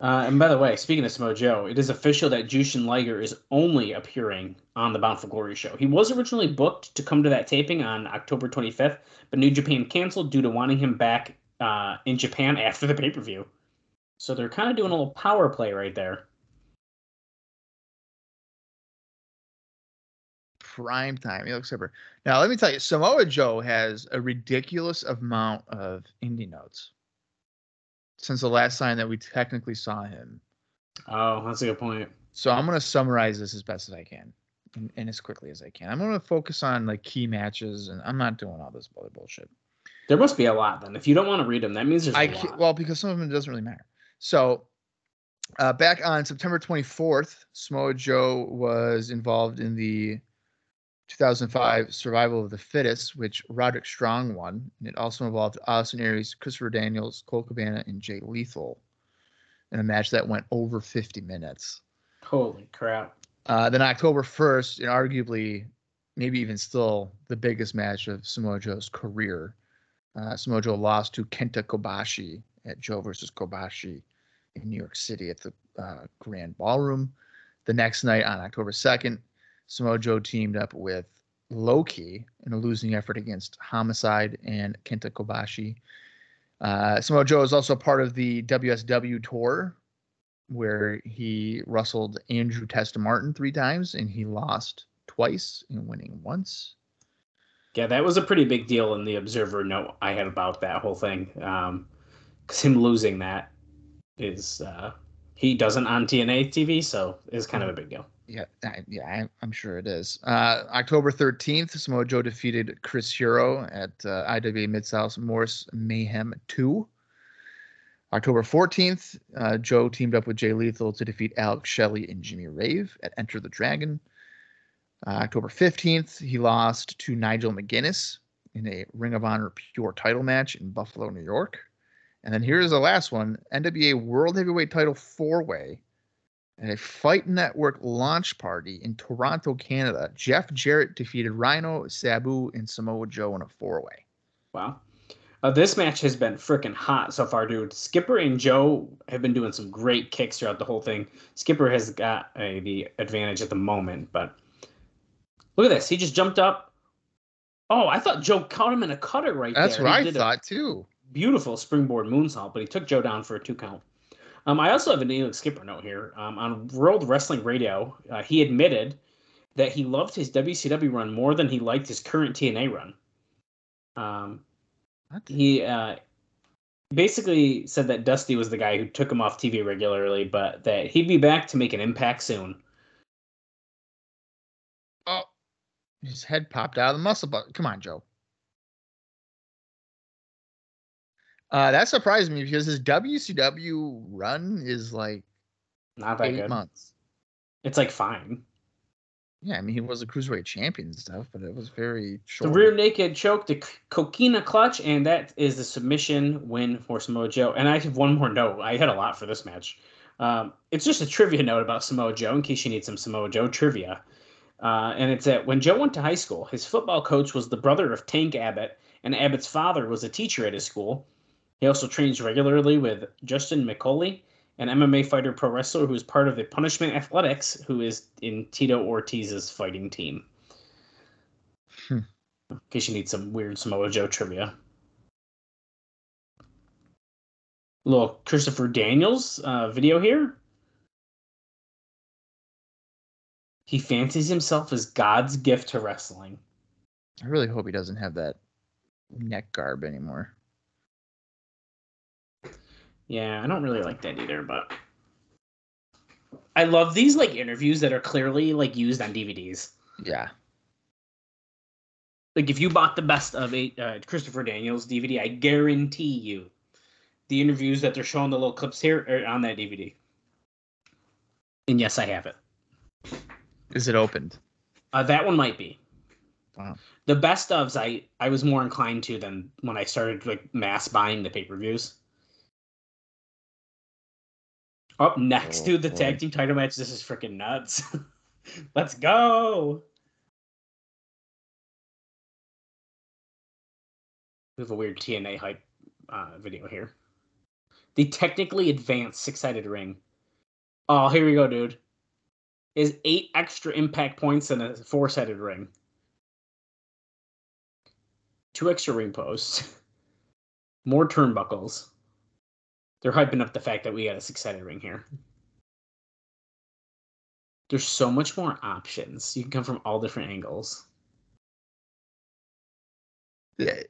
Uh, and by the way, speaking of Samoa Joe, it is official that Jushin Liger is only appearing on the Bound for Glory show. He was originally booked to come to that taping on October 25th, but New Japan canceled due to wanting him back uh, in Japan <laughs> after the pay per view. So they're kind of doing a little power play right there. Prime time. He looks super. Now let me tell you, Samoa Joe has a ridiculous amount of indie notes since the last time that we technically saw him. Oh, that's a good point. So I'm gonna summarize this as best as I can and, and as quickly as I can. I'm gonna focus on like key matches, and I'm not doing all this other bullshit. There must be a lot then. If you don't want to read them, that means there's a I lot. well because some of them doesn't really matter. So uh, back on September 24th, Samoa Joe was involved in the 2005 Survival of the Fittest, which Roderick Strong won. And it also involved Austin Aries, Christopher Daniels, Colt Cabana, and Jay Lethal in a match that went over 50 minutes. Holy crap. Uh, then October 1st, and arguably, maybe even still, the biggest match of Samoa Joe's career. Uh, Samoa Joe lost to Kenta Kobashi at Joe versus Kobashi in New York City at the uh, Grand Ballroom. The next night on October 2nd, Samoa teamed up with Low Ki in a losing effort against Homicide and Kenta Kobashi. Uh, is also part of the WSW tour, where he wrestled Andrew Testa Martin three times and he lost twice and winning once. Yeah, that was a pretty big deal in the Observer note I had about that whole thing. Um, because him losing that is uh, he doesn't on TNA TV, so it's kind of a big deal. Yeah, I, yeah, I, I'm sure it is. Uh, October 13th, Samoa Joe defeated Chris Hero at uh, IWA Mid South Morris Mayhem 2. October 14th, uh, Joe teamed up with Jay Lethal to defeat Alex Shelley and Jimmy Rave at Enter the Dragon. Uh, October 15th, he lost to Nigel McGuinness in a Ring of Honor Pure title match in Buffalo, New York. And then here's the last one NWA World Heavyweight Title four way at a Fight Network launch party in Toronto, Canada. Jeff Jarrett defeated Rhino, Sabu, and Samoa Joe in a four way. Wow. Uh, this match has been freaking hot so far, dude. Skipper and Joe have been doing some great kicks throughout the whole thing. Skipper has got uh, the advantage at the moment, but look at this. He just jumped up. Oh, I thought Joe caught him in a cutter right That's there. That's what He I thought too. beautiful springboard moonsault, but he took Joe down for a two count. Um, I also have an Elix Skipper note here. Um, on World Wrestling Radio, uh, he admitted that he loved his WCW run more than he liked his current TNA run. Um, he uh, basically said that Dusty was the guy who took him off TV regularly, but that he'd be back to make an impact soon. Oh, his head popped out of the muscle butt. Come on, Joe. Uh, that surprised me because his WCW run is like Not that eight good. months. It's like fine. Yeah, I mean he was a cruiserweight champion and stuff, but it was very short. The rear naked choke, the coquina clutch, and that is the submission win for Samoa Joe. And I have one more note. I had a lot for this match. Um, it's just a trivia note about Samoa Joe in case you need some Samoa Joe trivia. Uh, and it's that when Joe went to high school, his football coach was the brother of Tank Abbott, and Abbott's father was a teacher at his school. He also trains regularly with Justin McCully, an MMA fighter pro wrestler who is part of the Punishment Athletics, who is in Tito Ortiz's fighting team. Hmm. In case you need some weird Samoa Joe trivia. little Christopher Daniels uh, video here. He fancies himself as God's gift to wrestling. I really hope he doesn't have that neck garb anymore. Yeah, I don't really like that either, but I love these like interviews that are clearly like used on DVDs. Yeah. Like if you bought the best of a uh, Christopher Daniels DVD, I guarantee you the interviews that they're showing the little clips here are on that DVD. And yes, I have it. Is it opened? Uh, that one might be. Wow. The best ofs I I was more inclined to than when I started like mass buying the pay per views. Up next Oh, to the boy. tag team title match, this is freaking nuts. <laughs> Let's go. We have a weird TNA hype uh, video here. The technically advanced six sided ring. Oh, here we go, dude. Is eight extra impact points in a four sided ring. Two extra ring posts. <laughs> More turnbuckles. They're hyping up the fact that we got a six sided ring here. There's so much more options. You can come from all different angles. Yeah.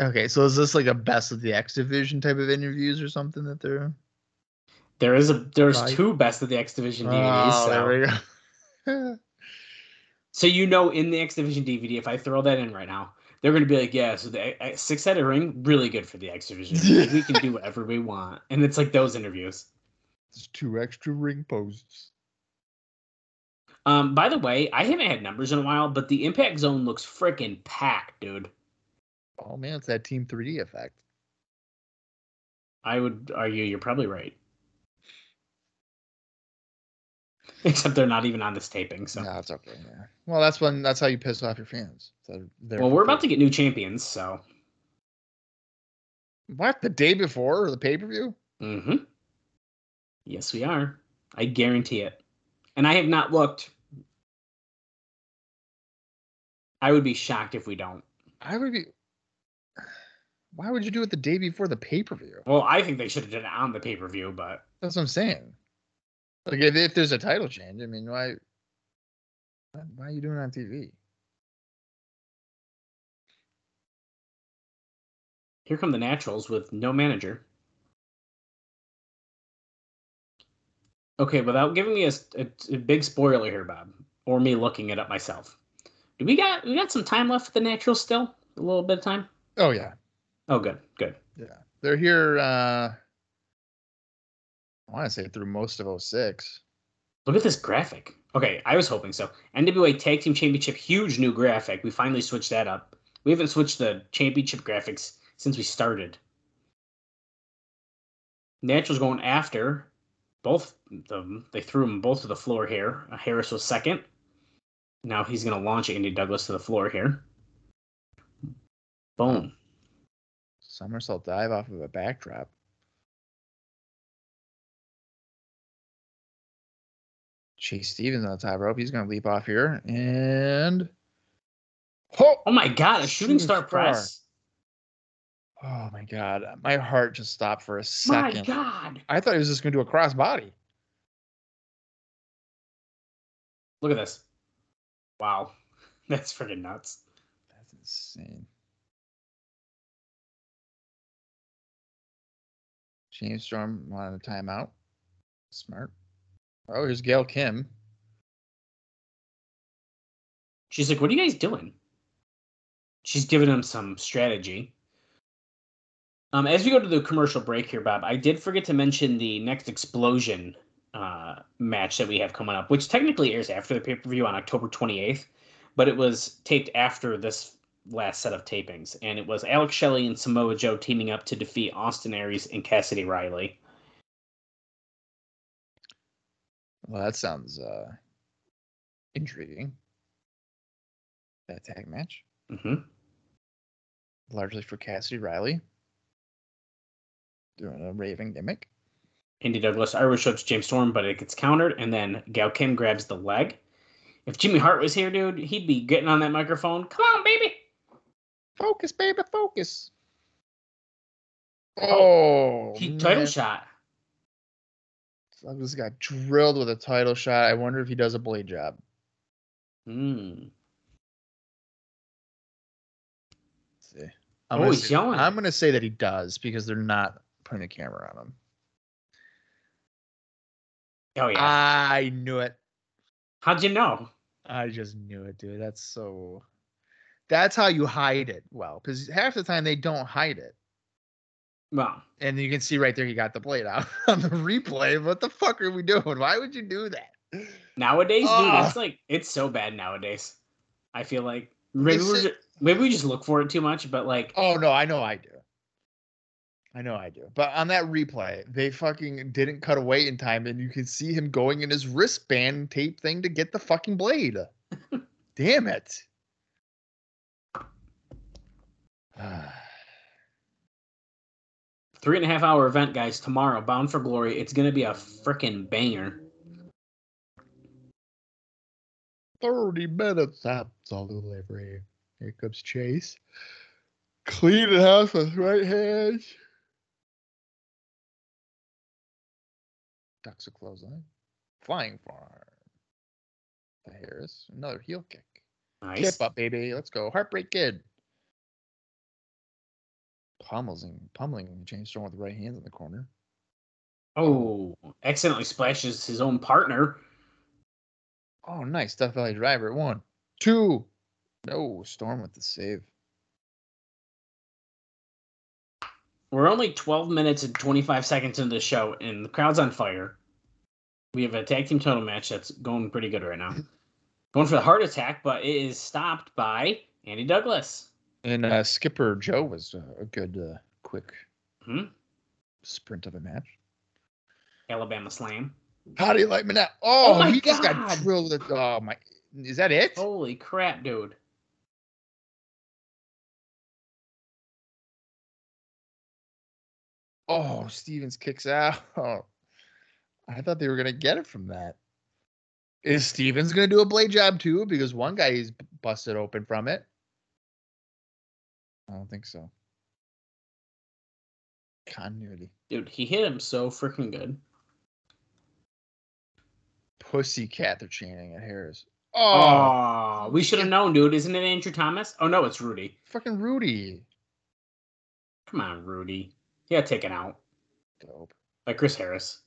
Okay, so is this like a best of the X division type of interviews or something that they're? There is a there's Right. two best of the X Division DVDs. Oh, so. there we go. <laughs> So you know, in the X Division DVD, if I throw that in right now, they're going to be like, "Yeah, so the uh, six-sided ring, really good for the X Division. Like, <laughs> we can do whatever we want." And it's like those interviews. There's two extra ring posts. Um, by the way, I haven't had numbers in a while, but the Impact Zone looks freaking packed, dude. Oh man, it's that Team 3D effect. I would argue you're probably right. <laughs> Except they're not even on this taping, so. No, it's okay. Yeah. Well, that's when that's how you piss off your fans. So Well, we're about to get new champions, so. what the day before the pay per view? Mm-hmm. Yes, we are. I guarantee it. And I have not looked. I would be shocked if we don't. I would be. Why would you do it the day before the pay per view? Well, I think they should have done it on the pay per view, but That's what I'm saying. Like if, if there's a title change, I mean, why? why- are you doing it on TV? here come the Naturals with no manager. Okay, without giving me a, a, a big spoiler here, Bob, or me looking it up myself, do we got we got some time left for the Naturals still? A little bit of time. Oh yeah, Oh, good, good. yeah. They're here. uh I want to say through most of 06. Look at this graphic. Okay, I was hoping so. NWA Tag Team Championship, huge new graphic. We finally switched that up. We haven't switched the championship graphics since we started. Naturals going after both of them. They threw them both to the floor here. Uh, Harris was second. Now he's going to launch Andy Douglas to the floor here. Boom. Somersault dive off of a backdrop. Chase Stevens on the top rope. He's going to leap off here and. Oh! Oh my God, a shooting Shooting star star. press. Oh my god, my heart just stopped for a second. My. God. I thought he was just going to do a cross body. Look at this. Wow. <laughs> That's freaking nuts. That's insane. James Storm wanted a timeout. Smart. Oh, here's Gail Kim. She's like, "What are you guys doing?" She's giving him some strategy. Um, as we go to the commercial break here, Bob, I did forget to mention the next explosion uh, match that we have coming up, which technically airs after the pay per view on October 28th, but it was taped after this last set of tapings, and it was Alex Shelley and Samoa Joe teaming up to defeat Austin Aries and Cassidy Riley. Well, that sounds uh, intriguing. That tag match, hmm largely for Cassidy Riley, doing a raving gimmick. Andy Douglas Irish whips James Storm, but it gets countered, and then Gail Kim grabs the leg. If Jimmy Hart was here, dude, he'd be getting on that microphone. Come on, baby. Focus, baby, focus. Oh, Oh, He title shot. Douglas got drilled with a title shot. I wonder if he does a blade job. Hmm. See. I'm Oh, gonna he's say, yelling. I'm gonna say that he does because they're not putting the camera on him. Oh yeah. I knew it. How'd you know? I just knew it, dude. That's so. That's how you hide it. Well, because half the time they don't hide it, Well, and you can see right there he got the blade out <laughs> on the replay. What the fuck are we doing? Why would you do that? nowadays, dude, Ah. it's like it's so bad nowadays. I feel like maybe we're just, maybe we just look for it too much, but like Oh no, I know I do. I know I do. But on that replay, they fucking didn't cut away in time, and you can see him going in his wristband tape thing to get the fucking blade. <laughs> Damn it. <sighs> <sighs> <sighs> three and a half hour event, guys. Tomorrow, Bound for Glory. It's gonna be a freaking banger. 30 minutes. That's all delivery. Here comes Chase. Clean it house with right hands. Ducks a clothesline. Flying farm. The Harris. Another heel kick. Nice. Tip up, baby. Let's go. Heartbreak Kid. Pummeling, pummeling James Storm with the right hands in the corner. Oh, accidentally splashes his own partner. Oh, nice. Death Valley Driver. One, two. No, Storm with the save. We're only 12 minutes and 25 seconds into the show, and the crowd's on fire. We have a tag team title match that's going pretty good right now. <laughs> Going for the heart attack, but it is stopped by Andy Douglas. And uh, Skipper Joe was uh, a good, uh, quick Hmm? sprint of a match. Alabama Slam. How do you like me now? Oh, my he just got God. drilled with. Oh my! Is that it? Holy crap, dude. Oh, Stevens kicks out. <laughs> Oh, I thought they were gonna get it from that. Is Stevens gonna do a blade job too? Because one guy is busted open from it. I don't think so. Continuity. Dude, he hit him so freaking good. Pussycat, they're chanting at Harris. Oh, Oh, we should have known, dude. Isn't it Andrew Thomas? Oh, no, it's Rudy. fucking Rudy. Come on, Rudy. He got taken out Dope. by Chris Harris.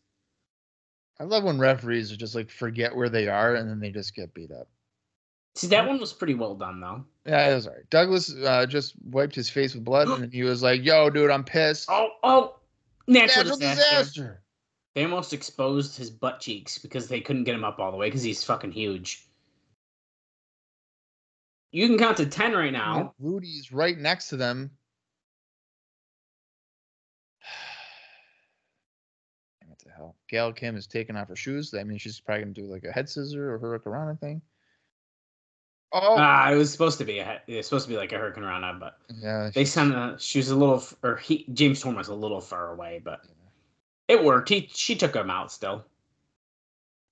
I love when referees just like forget where they are and then they just get beat up. See, that one was pretty well done, though. Yeah, it was all right. Douglas uh, just wiped his face with blood and he was like, "Yo, dude, I'm pissed." Oh, oh, natural, Natural disaster. disaster. They almost exposed his butt cheeks because they couldn't get him up all the way because he's fucking huge. You can count to 10 right now. Rudy's right next to them. <sighs> What the hell? Gail Kim is taking off her shoes. I mean, she's probably gonna do like a head scissor or hurricane thing. Oh, Ah, it was supposed to be a, it was supposed to be like a Hurricane Rana, but yeah. they sent a, she was a little, or he, James Storm was a little far away, but it worked. He, she took him out still.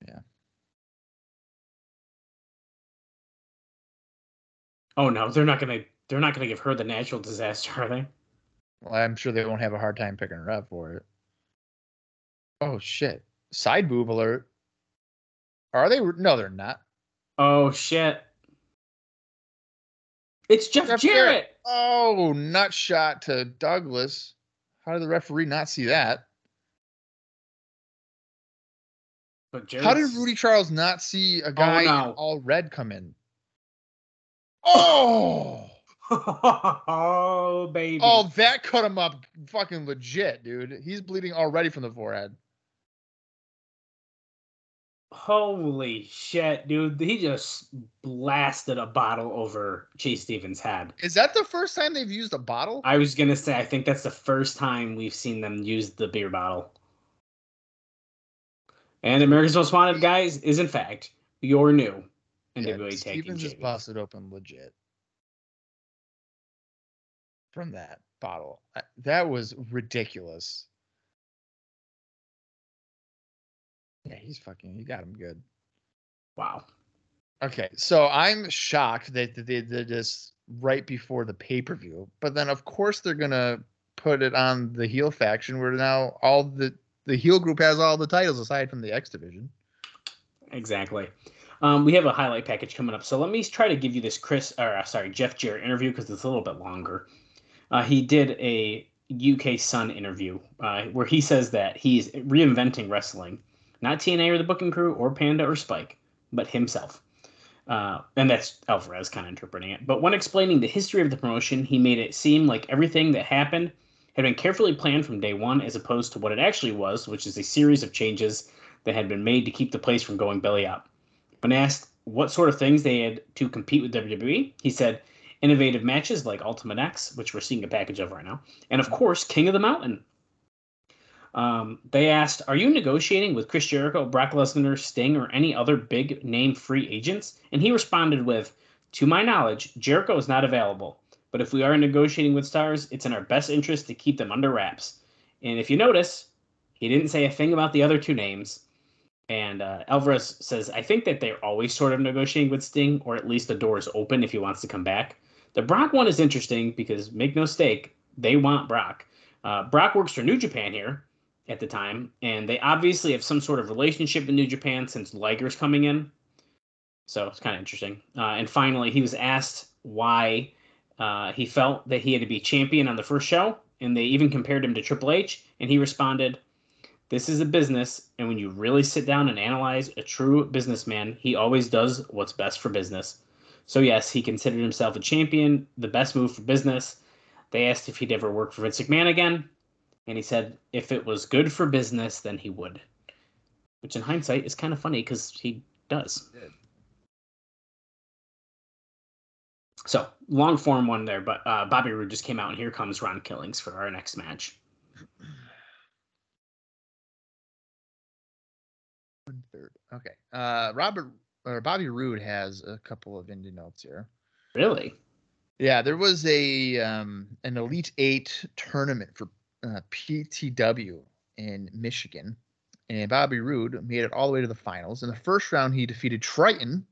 Yeah. Oh no, they're not gonna, they're not gonna give her the natural disaster, are they? Well, I'm sure they won't have a hard time picking her up for it. Oh shit! Side boob alert. Are they? No, they're not. Oh shit. It's Jeff, Jeff Jarrett. Jarrett. Oh, nut shot to Douglas. How did the referee not see that? But How did Rudy Charles not see a oh, guy in no. all red come in? Oh, <laughs> oh baby. oh, that cut him up fucking legit, dude. He's bleeding already from the forehead. Holy shit, dude. He just blasted a bottle over Chase Stevens' head. Is that the first time they've used a bottle? I was going to say, I think that's the first time we've seen them use the beer bottle. And America's Most Wanted, guys, is in fact your new Yeah, NWA Tag Team Stevens is Champions. busted open legit from that bottle. That was ridiculous. Yeah, he's fucking. You got him good. Wow. Okay, so I'm shocked that they did this right before the pay per view, but then of course they're gonna put it on the heel faction, where now all the the heel group has all the titles aside from the X division. Exactly. Um, we have a highlight package coming up, so let me try to give you this Chris, or uh, sorry, Jeff Jarrett interview because it's a little bit longer. Uh, he did a UK Sun interview uh, where he says that he's reinventing wrestling, not TNA or the booking crew or Panda or Spike, but himself. Uh, and that's Alvarez kind of interpreting it. But when explaining the history of the promotion, he made it seem like everything that happened had been carefully planned from day one, as opposed to what it actually was, which is a series of changes that had been made to keep the place from going belly up. When asked what sort of things they had to compete with WWE, he said innovative matches like Ultimate X, which we're seeing a package of right now, and of course King of the Mountain. Um, they asked, "Are you negotiating with Chris Jericho, Brock Lesnar, Sting, or any other big name free agents?" And he responded with, "To my knowledge, Jericho is not available. But if we are negotiating with stars, it's in our best interest to keep them under wraps." And if you notice, he didn't say a thing about the other two names. And uh, Alvarez says, I think that they're always sort of negotiating with Sting, or at least the door is open if he wants to come back. The Brock one is interesting because, make no mistake, they want Brock. Uh, Brock works for New Japan here at the time, and they obviously have some sort of relationship with New Japan since Liger's coming in. So it's kind of interesting. Uh, and finally, he was asked why uh, he felt that he had to be champion on the first show, and they even compared him to Triple H, and he responded, this is a business, and when you really sit down and analyze a true businessman, he always does what's best for business. So, yes, he considered himself a champion, the best move for business. They asked if he'd ever work for Vince McMahon again, and he said if it was good for business, then he would. Which, in hindsight, is kind of funny because he does. So, long form one there, but uh, Bobby Roode just came out, and here comes Ron Killings for our next match. One third. Okay. Uh, Robert or Bobby Roode has a couple of indie notes here. Really? Yeah, there was a um, an Elite Eight tournament for uh, PTW in Michigan, and Bobby Roode made it all the way to the finals. In the first round, he defeated Triton,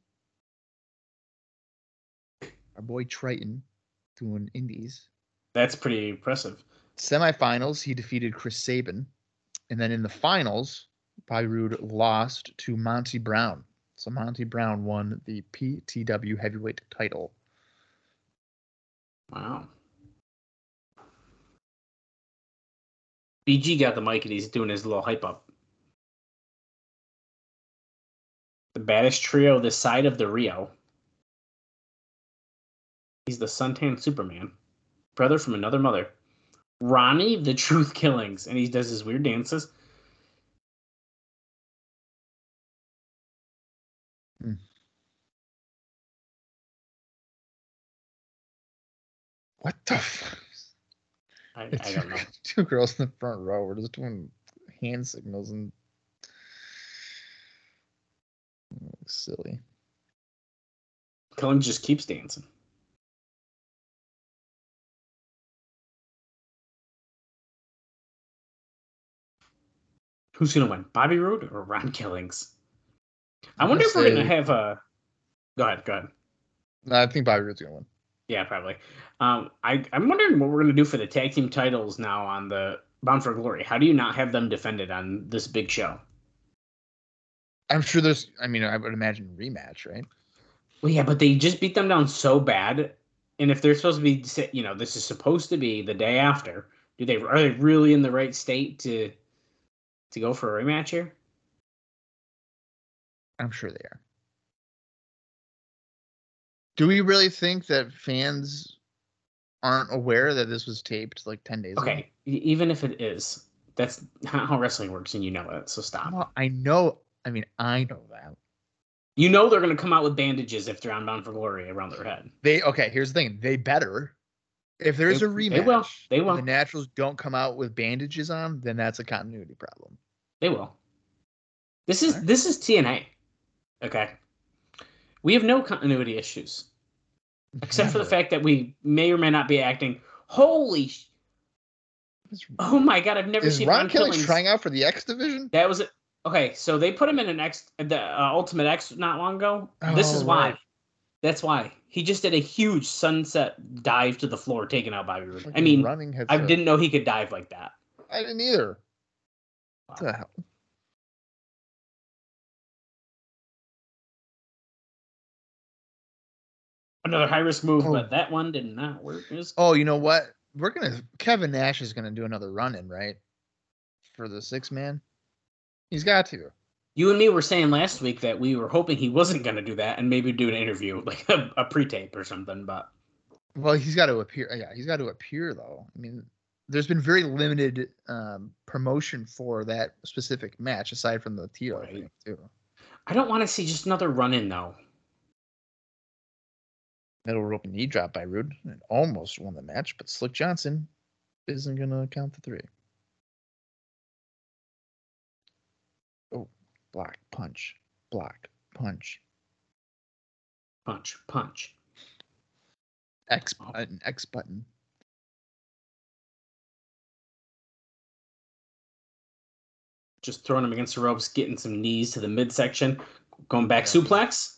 our boy Triton, doing indies. That's pretty impressive. Semifinals, he defeated Chris Sabin, and then in the finals, Bobby Roode lost to Monty Brown. So Monty Brown won the PTW heavyweight title. Wow. BG got the mic and he's doing his little hype up. The baddest trio this side of the Rio. He's the suntan Superman, brother from another mother. Ronnie, the <laughs> Truth Killings, and he does his weird dances. Hmm. What the? I, I It's don't know. <laughs> two girls in the front row. We're just doing hand signals and silly. Killings just keeps dancing. Who's gonna win, Bobby Roode or Ron Killings? I I'm wonder if we're gonna have a. Go ahead, go ahead. I think Bobby Roode's gonna win. Yeah, probably. Um, I I'm wondering what we're gonna do for the tag team titles now on the Bound for Glory. How do you not have them defended on this big show? I'm sure there's. I mean, I would imagine rematch, right? Well, yeah, but they just beat them down so bad. And if they're supposed to be, you know, this is supposed to be the day after, do they are they really in the right state to to go for a rematch here? I'm sure they are. Do we really think that fans aren't aware that this was taped like 10 days ago? Okay, e- even if it is, that's <laughs> not how wrestling works, and you know it. So stop. Well, I know I mean, I know that. You know they're going to come out with bandages if they're on Bound for Glory around their head. They okay. Here's the thing. They better. If there's They- a rematch, they will. They will. the Naturals don't come out with bandages on, then that's a continuity problem. They will. This is Alright. this is TNA. Okay. We have no continuity issues except for the fact that we may or may not be acting. Holy! sh- Oh my god! I've never is seen Ron Ron Kelly trying out for the X division? That was it. Okay, so they put him in an X, the uh, Ultimate X, not long ago. this Oh, is why. right. That's why he just did a huge sunset dive to the floor, taken out Bobby Roode. I mean, running. I didn't know he could dive like that. I didn't either. What Wow. the hell? Another high risk move, Oh. but that one did not work. Was- Oh, you know what? We're gonna Kevin Nash is gonna do another run in, right? For the six man. He's got to. You and me were saying last week that we were hoping he wasn't going to do that and maybe do an interview, <laughs> like a, a pre-tape or something. But Well, he's got to appear. Yeah, he's got to appear though. I mean, there's been very limited um, promotion for that specific match, aside from the Tito Right. thing too. I don't want to see just another run-in though. Middle rope knee drop by Roode and almost won the match, but Slick Johnson isn't gonna count the three. Oh, block, punch, block, punch, Punch, punch. X Oh. button, X button. Just throwing him against the ropes, getting some knees to the midsection, going back suplex.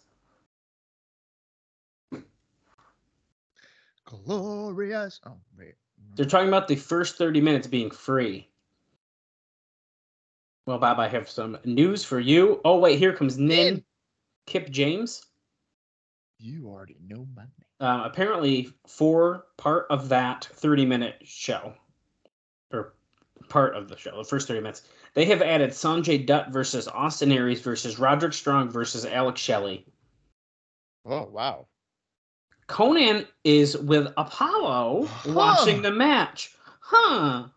Glorious. Oh wait. They're talking about the first 30 minutes being free. Well, Bob, I have some news for you. Oh, wait, here comes Nin. Kip James. You already know my name. Um, apparently, for part of that 30 minute show, or part of the show, the first 30 minutes, they have added Sonjay Dutt versus Austin Aries versus Roderick Strong versus Alex Shelley. Oh wow. Konnan is with Apollo Huh. watching the match. Huh.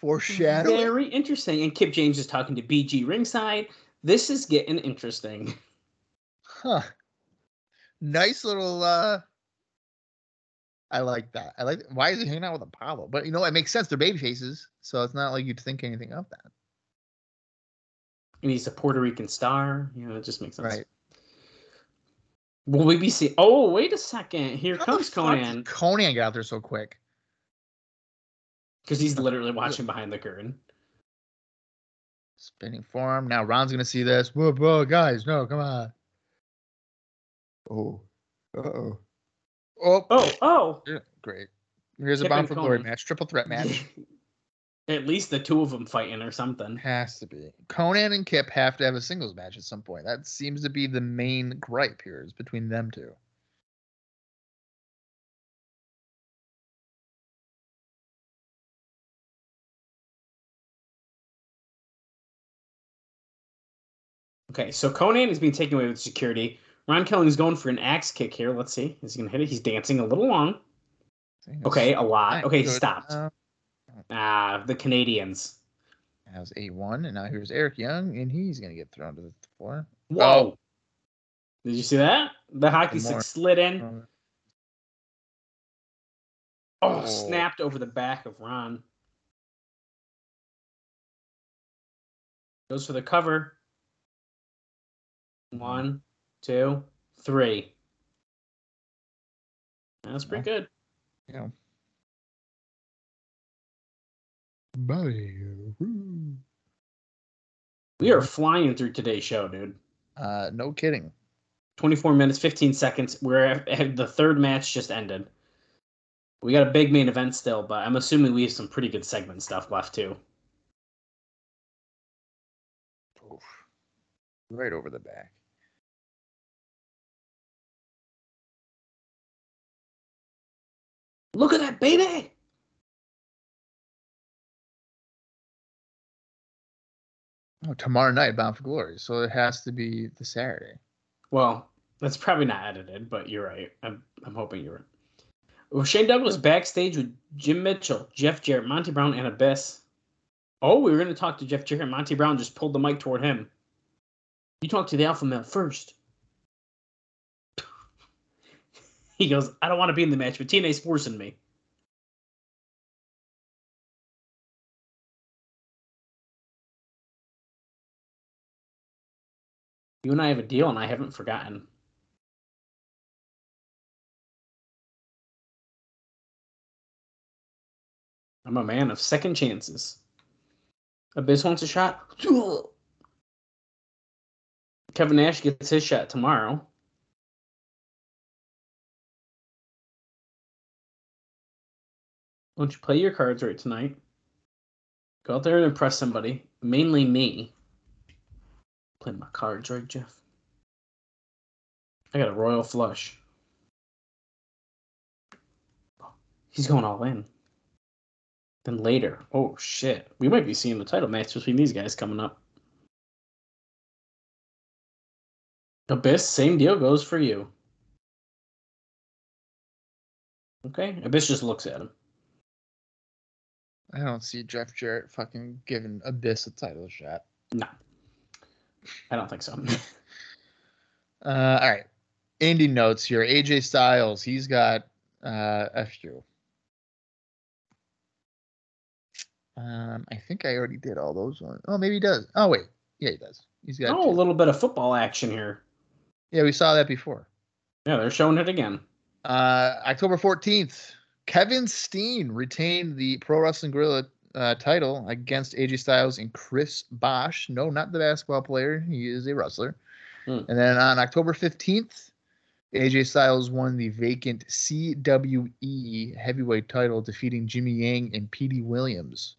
Foreshadowing. Very interesting. And Kip James is talking to BG ringside. This is getting interesting. Huh. Nice little uh I like that. I like why is he hanging out with Apollo? But you know, it makes sense. They're baby faces, so it's not like you'd think anything of that. And he's a Puerto Rican star. You know, it just makes sense. Right. Will we be seeing? Oh, wait a second. Here How comes Konnan. Konnan got out there so quick. Because he's literally watching behind the curtain. Spinning forearm. Now Ron's gonna see this. Whoa, whoa, guys, no, come on. Oh. Oh. Oh, oh. Yeah, great. Here's a Kip and for glory match. Triple threat match. <laughs> At least the two of them fighting or something. Has to be. Konnan and Kip have to have a singles match at some point. That seems to be the main gripe here is between them two. Okay, so Konnan is being taken away with security. Ron Killing's going for an axe kick here. Let's see. Is he going to hit it? He's dancing a little long. Okay, a lot. Okay, he stopped. Um, Uh, Ah, the Canadians. that was 8 1, and now here's Eric Young, and he's going to get thrown to the floor. Whoa. Did you see that? The hockey stick slid in. Oh, Oh, Oh. snapped over the back of Ron. Goes for the cover. One, two, three. That's pretty good. Yeah. Buddy. We are flying through today's show, dude. Uh, no kidding. 24 minutes, 15 seconds. We're at, the third match just ended. We got a big main event still, but I'm assuming we have some pretty good segment stuff left too. Oof. Right over the back. Look at that, baby! Oh, tomorrow night, Bound for Glory. So it has to be the Saturday. Well, that's probably not edited, but you're right. I'm I'm hoping you're right. Well, Shane Douglas backstage with Jim Mitchell, Jeff Jarrett, Monty Brown, and Abyss. Oh, we were going to talk to Jeff Jarrett. Monty Brown just pulled the mic toward him. You talk to the alpha male first. <laughs> he goes, I don't want to be in the match, but TNA's forcing me. You and I have a deal, and I haven't forgotten. I'm a man of second chances. Abyss wants a shot. <sniffs> Kevin Nash gets his shot tomorrow. Why don't you play your cards right tonight? Go out there and impress somebody, mainly me. Playing my cards right, Jeff. I got a royal flush. He's going all in. Then later, oh shit, we might be seeing the title match between these guys coming up. Abyss, same deal goes for you. Okay, Abyss just looks at him. I don't see Jeff Jarrett fucking giving Abyss a title shot. No, I don't think so. <laughs> Uh, all right. Indie notes here. AJ Styles, he's got uh, a few. Um, I think I already did all those ones. Oh, maybe he does. Oh, wait. Yeah, he does. He's got. oh, a little bit of football action here. Yeah, we saw that before. Yeah, they're showing it again. Uh, October 14th, Kevin Steen retained the Pro Wrestling Guerrilla uh, title against AJ Styles and Chris Bosh. No, not the basketball player. He is a wrestler. Hmm. And then on October 15th, AJ Styles won the vacant CWE heavyweight title, defeating Jimmy Yang and Petey Williams.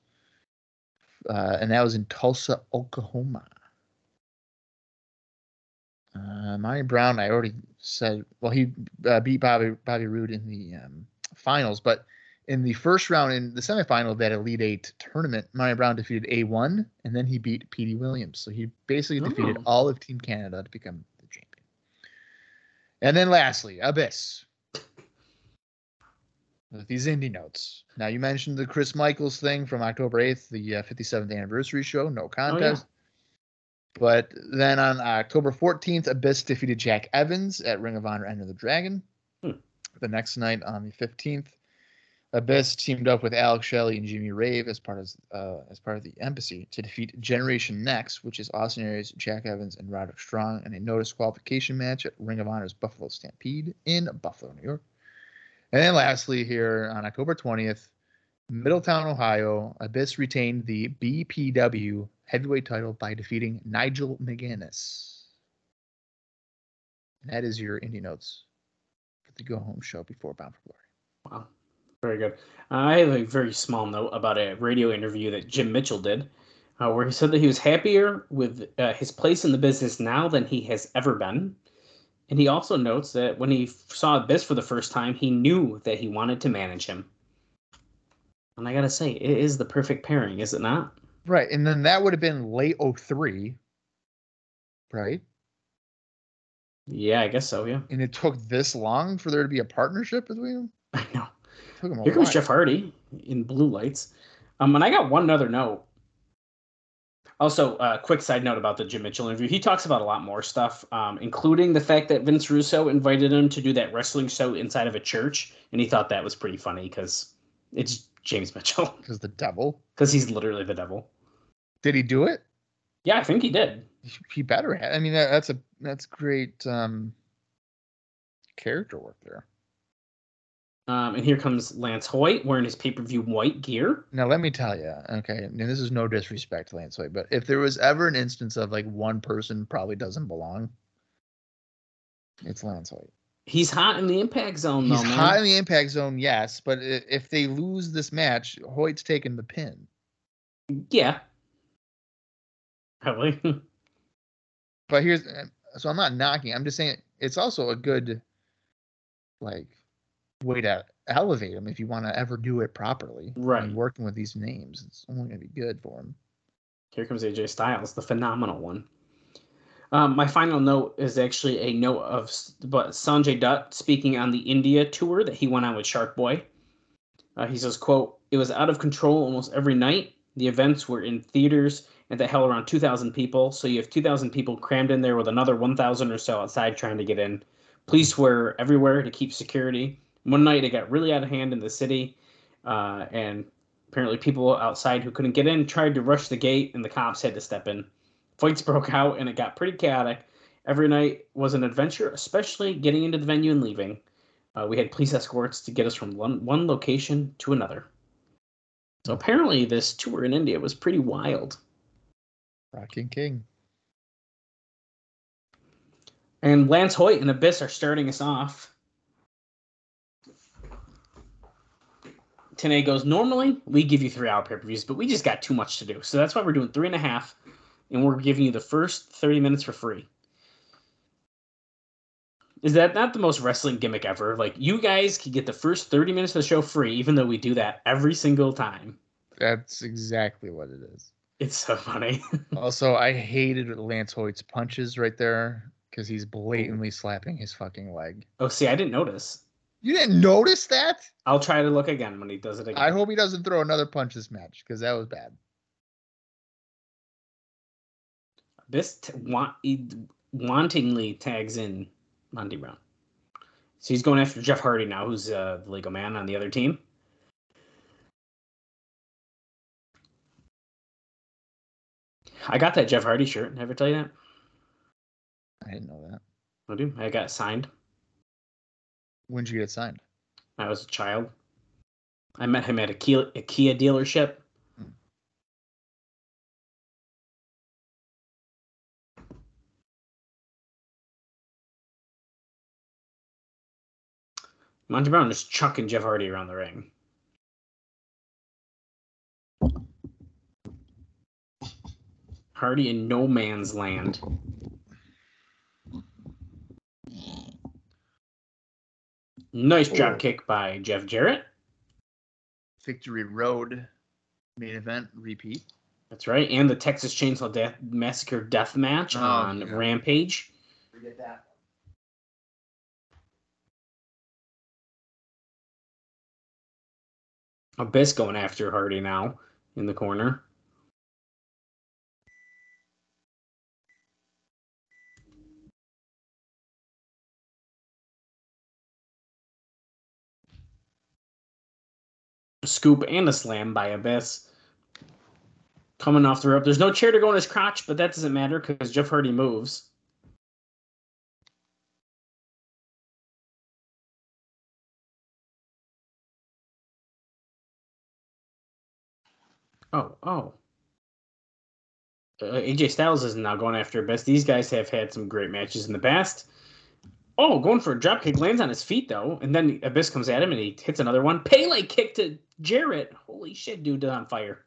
Uh, and that was in Tulsa, Oklahoma. Uh, Monty Brown, I already said. Well, he uh, beat Bobby Bobby Roode in the um, finals, but in the first round in the semifinal of that Elite Eight tournament, Monty Brown defeated A1, and then he beat Petey Williams. So he basically defeated Oh. all of Team Canada to become the champion. And then lastly, Abyss. With these indie notes. Now you mentioned the Chris Michaels thing from October 8th, the uh, 57th anniversary show, no contest. But then on October 14th, Abyss defeated Jack Evans at Ring of Honor Enter the Dragon. Hmm. The next night on the 15th, Abyss teamed up with Alex Shelley and Jimmy Rave as part of uh, as part of the embassy to defeat Generation Next, which is Austin Aries, Jack Evans, and Roderick Strong in a no disqualification match at Ring of Honor's Buffalo Stampede in Buffalo, New York. And then lastly, here on October 20th, Middletown, Ohio, Abyss retained the BPW heavyweight title by defeating Nigel McGuinness. And that is your indie notes for the go home show before Bound for Glory. Wow, very good. I have a very small note about a radio interview that Jim Mitchell did, uh, where he said that he was happier with uh, his place in the business now than he has ever been. And he also notes that when he saw Abyss for the first time, he knew that he wanted to manage him. And I gotta say, it is the perfect pairing, is it not? Right. And then that would have been late 03. Right. Yeah, I guess so. Yeah, And it took this long for there to be a partnership between them. <laughs> I know. It took 'em a Here comes. Jeff Hardy in blue lights. Um, and I got one other note. Also, uh, quick side note about the Jim Mitchell interview. He talks about a lot more stuff, um, including the fact that Vince Russo invited him to do that wrestling show inside of a church, and he thought that was pretty funny because it's James <laughs> Mitchell, Because the devil. because he's literally the devil. Did he do it? Yeah, I think he did. He- He better have. I mean, that, that's a that's great um, character work there. Um, and here comes Lance Hoyt wearing his pay per view white gear. Now let me tell you, okay, and this is no disrespect to Lance Hoyt, but if there was ever an instance of like one person probably doesn't belong, it's Lance Hoyt. He's hot in the impact zone, though, He's man. high in the impact zone, yes, but if they lose this match, Hoyt's taking the pin. Yeah. Probably. <laughs> But here's uh, so I'm not knocking. I'm just saying it's also a good like way to elevate him if you want to ever do it properly. Right. and working with these names, it's only gonna be good for him. Here comes AJ Styles, the phenomenal one. Um, my final note is actually a note of but Sonjay Dutt speaking on the India tour that he went on with Shark Boy. Uh, he says, "quote It was out of control almost every night. The events were in theaters, and that held around 2,000 people. So you have 2,000 people crammed in there with another 1,000 or so outside trying to get in. Police were everywhere to keep security. One night it got really out of hand in the city, uh, and apparently people outside who couldn't get in tried to rush the gate, and the cops had to step in. Fights <laughs> broke out, and it got pretty chaotic. Every night was an adventure, especially getting into the venue and leaving. Uh, we had police escorts to get us from one, one location to another. So apparently, this tour in India was pretty wild. Rocking King. And Lance Hoyt and Abyss are starting us off. Tanae goes, normally we give you three hour pay per views, but we just got too much to do. So that's why we're doing three and a half, and we're giving you the first 30 minutes for free. Is that not the most wrestling gimmick ever? Like, you guys can get the first 30 minutes of the show free, even though we do that every single time. That's exactly what it is. It's so funny. <laughs> Also, I hated Lance Hoyt's punches right there because he's blatantly slapping his fucking leg. oh, see, I didn't notice. You didn't notice that? I'll try to look again when he does it again. I hope he doesn't throw another punch this match because that was bad. This t- want, he wantingly tags in Monty Brown. So he's going after Jeff Hardy now, who's uh, the legal man on the other team. I got that Jeff Hardy shirt. Never tell you that. I didn't know that. I do. I got signed. When did you get signed? I was a child. I met him at a Kia, a Kia dealership. Hmm. Monty Brown is chucking Jeff Hardy around the ring. Hardy in no man's land. Nice drop kick by Jeff Jarrett. Victory Road main event repeat. That's right. And the Texas Chainsaw Death Massacre death match Oh, on yeah. Rampage. Forget that. Abyss going after Hardy now in the corner. Scoop and a slam by Abyss. Coming off the rope. There's no chair to go in his crotch, but that doesn't matter because Jeff Hardy moves. Oh, oh. Uh, AJ Styles is now going after Abyss. These guys have had some great matches in the past. Oh, going for a drop kick, lands on his feet though, and then Abyss comes at him and he hits another one. Pele kick to Jarrett. Holy shit, dude, is on fire.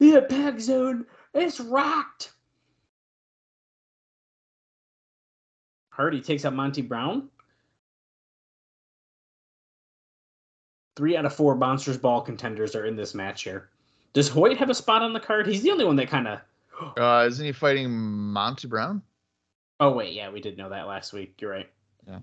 The impact zone is rocked. Hardy takes out Monty Brown. Three out of four Monsters Ball contenders are in this match here. Does Hoyt have a spot on the card? He's the only one that kind of. Uh, isn't he fighting Monty Brown? Oh wait, yeah, we did know that last week. You're right. Yeah.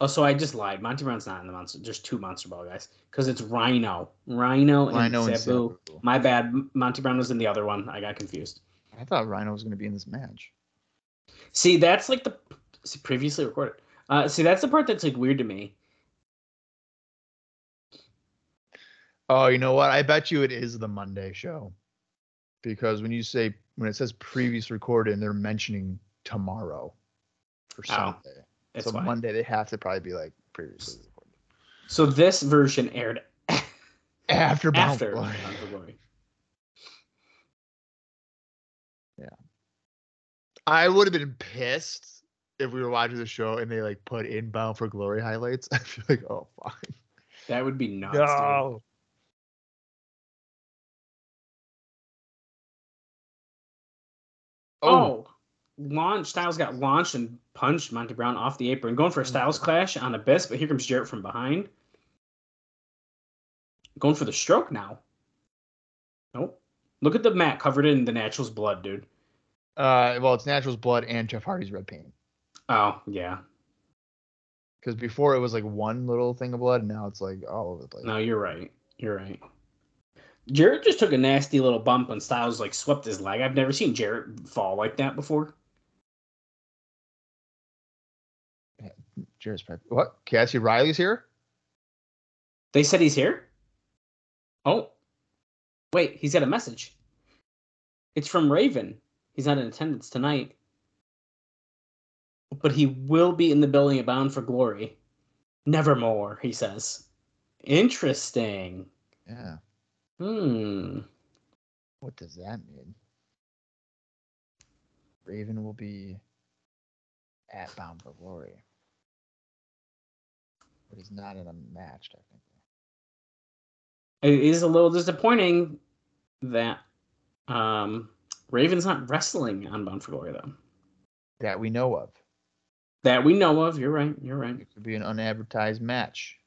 Oh, so I just lied. Monty Brown's not in the monster. There's two Monster Ball guys because it's Rhino, Rhino, and Rhino and Sabu. Sabu. My bad. Monty Brown was in the other one. I got confused. I thought Rhino was going to be in this match. See, that's like the see, previously recorded. Uh, see, that's the part that's like weird to me. Oh, you know what? I bet you it is the Monday show. Because when you say when it says previous recorded and they're mentioning tomorrow for Oh, Sunday. So why. Monday they have to probably be like previously recorded. So this version aired After Bound after for Glory. Glory. I would have been pissed if we were watching the show and they like put in Bound for Glory highlights. <laughs> I feel like, oh fine. That would be nuts. dude. Oh, launch Styles got launched and punched Monty Brown off the apron, going for a Styles clash on Abyss, but here comes Jarrett from behind. Going for the stroke now. Nope. Look at the mat covered in the Natural's blood, dude. Uh, well, it's Natural's blood and Jeff Hardy's red paint. Oh, yeah. Because before it was like one little thing of blood, and now it's like all over the place. No, you're right. You're right. Jarrett just took a nasty little bump and Styles like swept his leg. I've never seen Jarrett fall like that before. Cheers, Pat. What? Cassie Riley's here? They said he's here. Oh, wait, he's got a message. It's from Raven. He's not in attendance tonight, but he will be in the building at Bound for Glory. Nevermore, he says. Interesting. Yeah. Hmm. What does that mean? Raven will be at Bound for Glory. But he's not in a match, technically. It is a little disappointing that um, Raven's not wrestling on Bound for Glory, though. That we know of. That we know of. You're right. You're right. It could be an unadvertised match.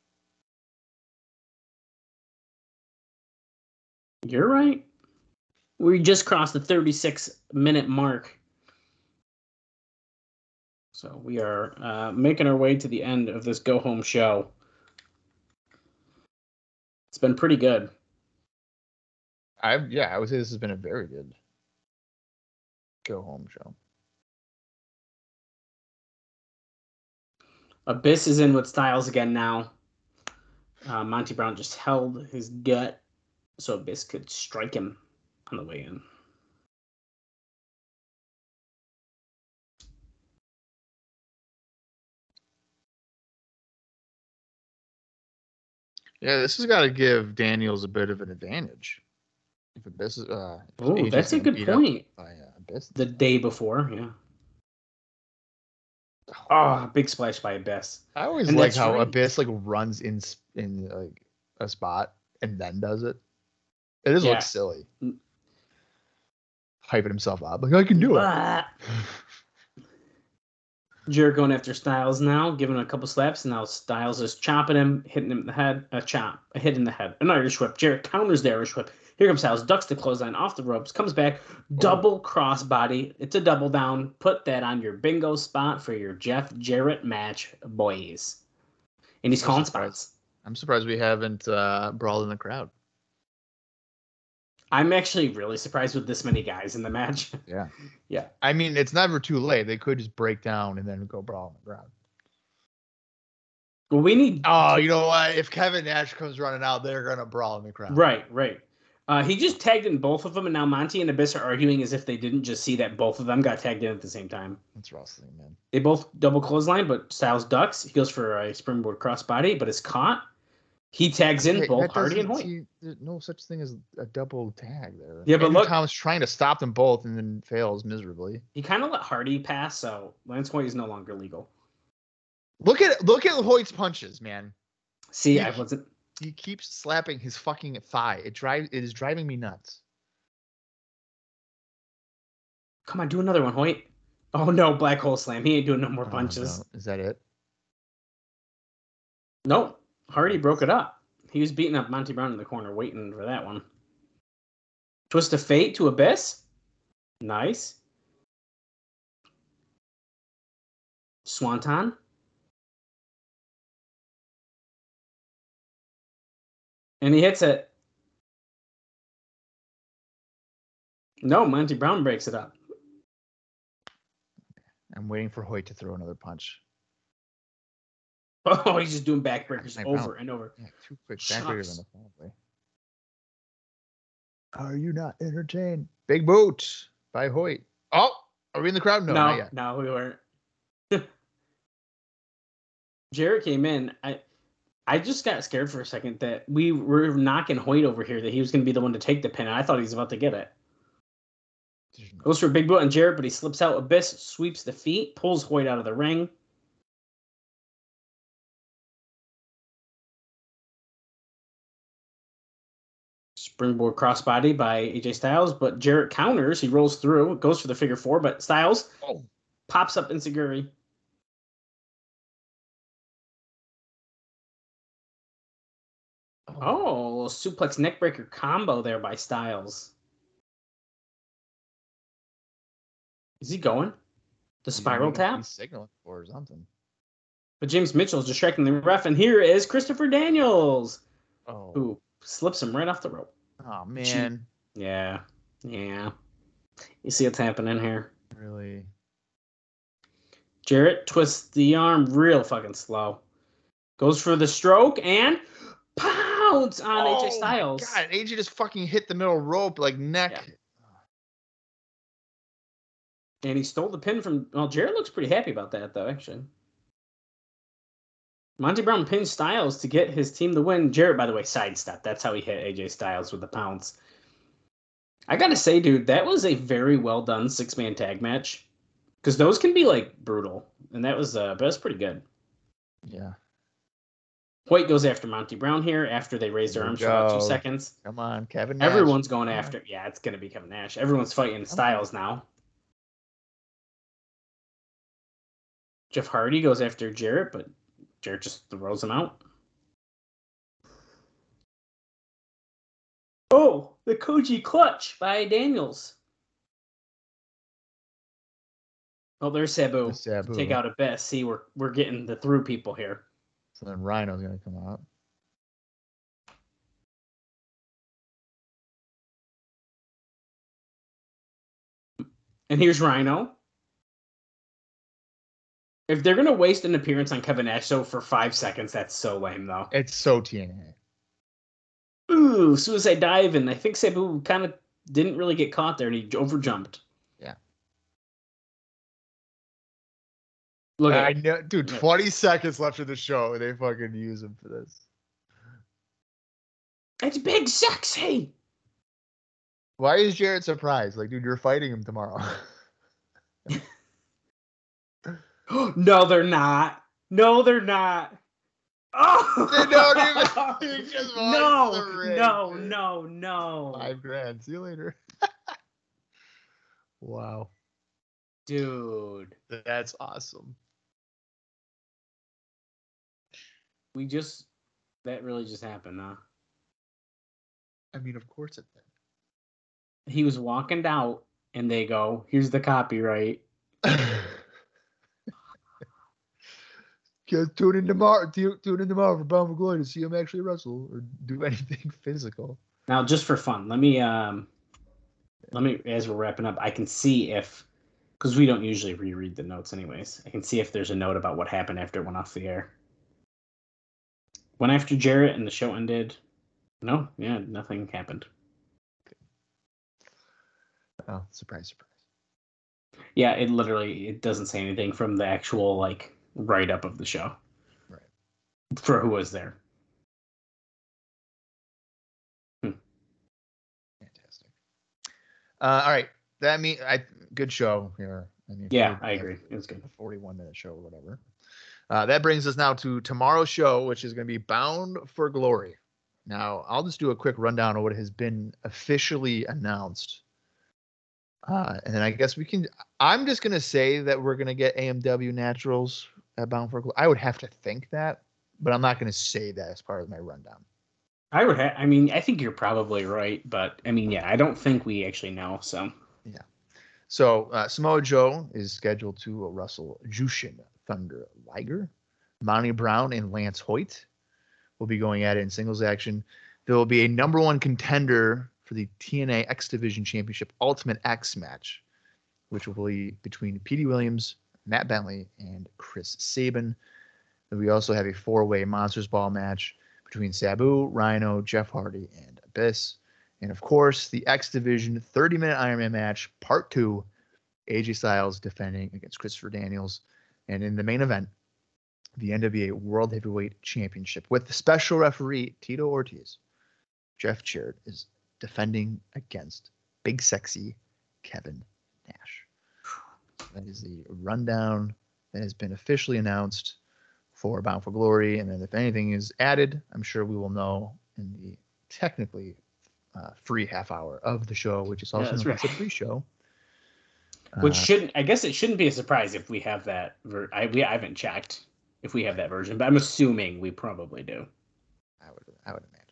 You're right. We just crossed the 36 minute mark. So we are uh, making our way to the end of this go home show. It's been pretty good. I yeah, I would say this has been a very good go home show. Abyss is in with Styles again now. Uh, Monty Brown just held his gut so Abyss could strike him on the way in. Yeah, this has got to give Daniels a bit of an advantage. If Abyss uh, if Oh, that's a good point. By uh, Abyss. The day before, yeah. Oh, big splash by Abyss. I always And like how right. Abyss like runs in in like a spot and then does it. It just Yeah. looks silly. Hyping himself up like I can do it. <laughs> Jarrett going after Styles now, giving him a couple slaps, and now Styles is chopping him, hitting him in the head, a chop, a hit in the head, an Irish whip. Jarrett counters the Irish whip. Here comes Styles, ducks the clothesline off the ropes, comes back, double cross body. It's a double down. Put that on your bingo spot for your Jeff Jarrett match, boys. And he's I'm calling surprised. spots. I'm surprised we haven't uh, brawled in the crowd. I'm actually really surprised with this many guys in the match. <laughs> Yeah. Yeah. I mean, it's never too late. They could just break down and then go brawl on the ground. Well, we need Oh, you know what? If Kevin Nash comes running out, they're gonna brawl in the crowd. Right, right. Uh, he just tagged in both of them, and now Monty and Abyss are arguing as if they didn't just see that both of them got tagged in at the same time. That's wrestling, man. They both double clothesline, but Styles ducks. He goes for a springboard crossbody, but is caught. He tags in Hey, both Hardy and Hoyt. see- there's no such thing as a double tag there. Yeah, but Andrew look- Thomas trying to stop them both and then fails miserably. He kind of let Hardy pass, so Lance Hoyt is no longer legal. Look at look at Hoyt's punches, man. See, Yeah. I wasn't. He keeps slapping his fucking thigh. It drives it is driving me nuts. Come on, do another one, Hoyt. Oh no, black hole slam. He ain't doing no more Oh, punches. no. Is that it? Nope. Hardy broke it up. He was beating up Monty Brown in the corner, waiting for that one. Twist of fate to Abyss. Nice. Swanton. And he hits it. No, Monty Brown breaks it up. I'm waiting for Hoyt to throw another punch. <laughs> Oh, he's just doing backbreakers over and over. Yeah, two quick backbreakers on the play. Are you not entertained? Big boot by Hoyt. Oh, are we in the crowd? No, No, no, we weren't. <laughs> Jarrett came in. I I just got scared for a second that we were knocking Hoyt over here that he was going to be the one to take the pin. and I thought he was about to get it. Goes for a big boot on Jarrett, but he slips out. Abyss sweeps the feet, pulls Hoyt out of the ring. Springboard crossbody by AJ Styles, but Jarrett counters. He rolls through, goes for the figure four, but Styles Oh. pops up enzuigiri. Oh. oh, a little suplex neckbreaker combo there by Styles. Is he going? The spiral moving- tap? He's signaling for or something. But James Mitchell is distracting the ref, and here is Christopher Daniels, Oh, who slips him right off the rope. Oh man, Yeah, yeah. You see what's happening here. really. Jarrett twists the arm real fucking slow. Goes for the stroke and pounds on AJ oh, Styles. Oh, God, AJ just fucking hit the middle rope like neck. And he stole the pin from. Well, Jarrett looks pretty happy about that, though, actually. Monty Brown pinned Styles to get his team the win. Jarrett, by the way, sidestep. That's how he hit AJ Styles with the pounce. I gotta say, dude, that was a very well done six man tag match. Because those can be like brutal, and that was uh, that was pretty good. Yeah, Hoyt goes after Monty Brown here after they raise their arms for about two seconds. come on, Kevin. Nash. Everyone's going Come on. after. Yeah, it's gonna be Kevin Nash. Everyone's fighting Styles now. Jeff Hardy goes after Jarrett, but Jarrett just throws him out. Oh, the Koji clutch by Daniels. Oh, there's Sabu. The Sabu. Take out a bet. See, we're we're getting the through people here. So then Rhino's gonna come out. And here's Rhino. If they're gonna waste an appearance on Kevin Nash so for five seconds, that's so lame though. It's so TNA. Ooh, suicide dive, and I think Sabu kind of didn't really get caught there, and he overjumped. Yeah. Look I know, dude. Yeah. Twenty seconds left of the show, and they fucking use him for this. It's big sexy. Why is Jarrett surprised? Like, dude, you're fighting him tomorrow. <laughs> <gasps> no, they're not. No, they're not. Oh, They don't even- <laughs> <laughs> no, no, no, no, Five grand. See you later. <laughs> wow, dude. that's awesome. We just that really just happened, huh? I mean, of course it did. He was walking out, and they go, "Here's the copyright." Tune in tomorrow. tu- Tune in tomorrow for Bound for Glory to see him actually wrestle or do <laughs> anything physical. Now, just for fun, let me um, let me as we're wrapping up, I can see if because we don't usually reread the notes anyways. I can see if there's a note about what happened after it went off the air. Went after Jarrett, and the show ended. No, yeah, nothing happened. Oh, surprise, surprise. Yeah, it literally it doesn't say anything from the actual like write up of the show. Right. For who was there. Fantastic. Uh, all right, that mean I good show here. I mean, Yeah, I agree. It was good. A 41 minute show or whatever. Uh, that brings us now to tomorrow's show, which is going to be Bound for Glory. Now, I'll just do a quick rundown of what has been officially announced. Uh, and then I guess we can. I'm just going to say that we're going to get AMW Naturals at Bound for Glory. I would have to think that, but I'm not going to say that as part of my rundown. I would ha- I mean, I think you're probably right, but I mean, yeah, I don't think we actually know. So yeah. So uh, Samoa Joe is scheduled to wrestle Jushin Thunder Liger. Monty Brown and Lance Hoyt will be going at it in singles action. There will be a number one contender for the TNA X Division Championship Ultimate X match, which will be between Petey Williams, Matt Bentley, and Chris Sabin. We also have a four-way Monsters Ball match between Sabu, Rhino, Jeff Hardy, and Abyss. And of course, the X Division 30 minute Ironman match, part two AJ Styles defending against Christopher Daniels. And in the main event, the NWA World Heavyweight Championship with the special referee, Tito Ortiz. Jeff Jarrett is defending against Big Sexy Kevin Nash. That is the rundown that has been officially announced for Bound for Glory. And then if anything is added, I'm sure we will know in the technically uh, free half hour of the show, which is also known as a right. pre-show. which Uh, shouldn't I guess it shouldn't be a surprise if we have that ver- I we I haven't checked if we have that version, but I'm assuming we probably do. I would I would imagine.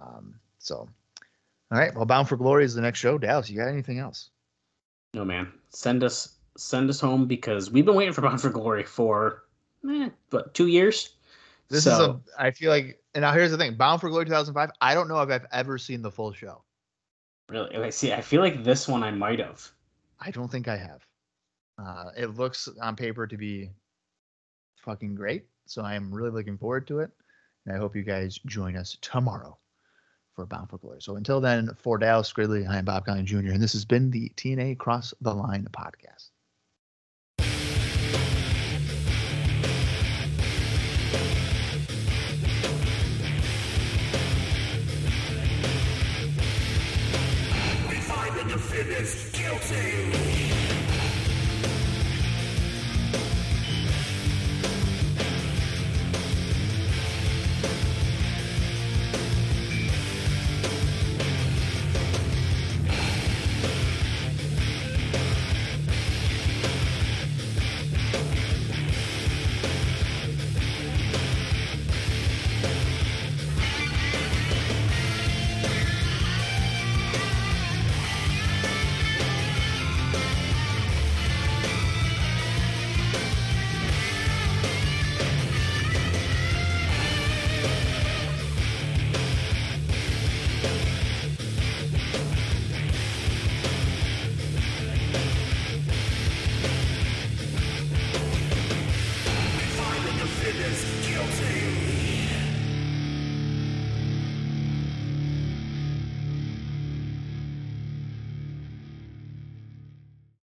Um, so, all right. Well, Bound for Glory is the next show. Dallas, you got anything else? No man. Send us send us home because we've been waiting for <laughs> Bound for Glory for eh, what two years. This So- is a. I feel like. And now here's the thing: Bound for Glory 2005. I don't know if I've ever seen the full show. Really, I see. I feel like this one I might have. I don't think I have. Uh, it looks on paper to be fucking great. So I am really looking forward to it. And I hope you guys join us tomorrow for Bound for Glory. So until then, for Dallas Gridley, I am Bob Colling Jr., and this has been the TNA Cross the Line podcast. Guilty!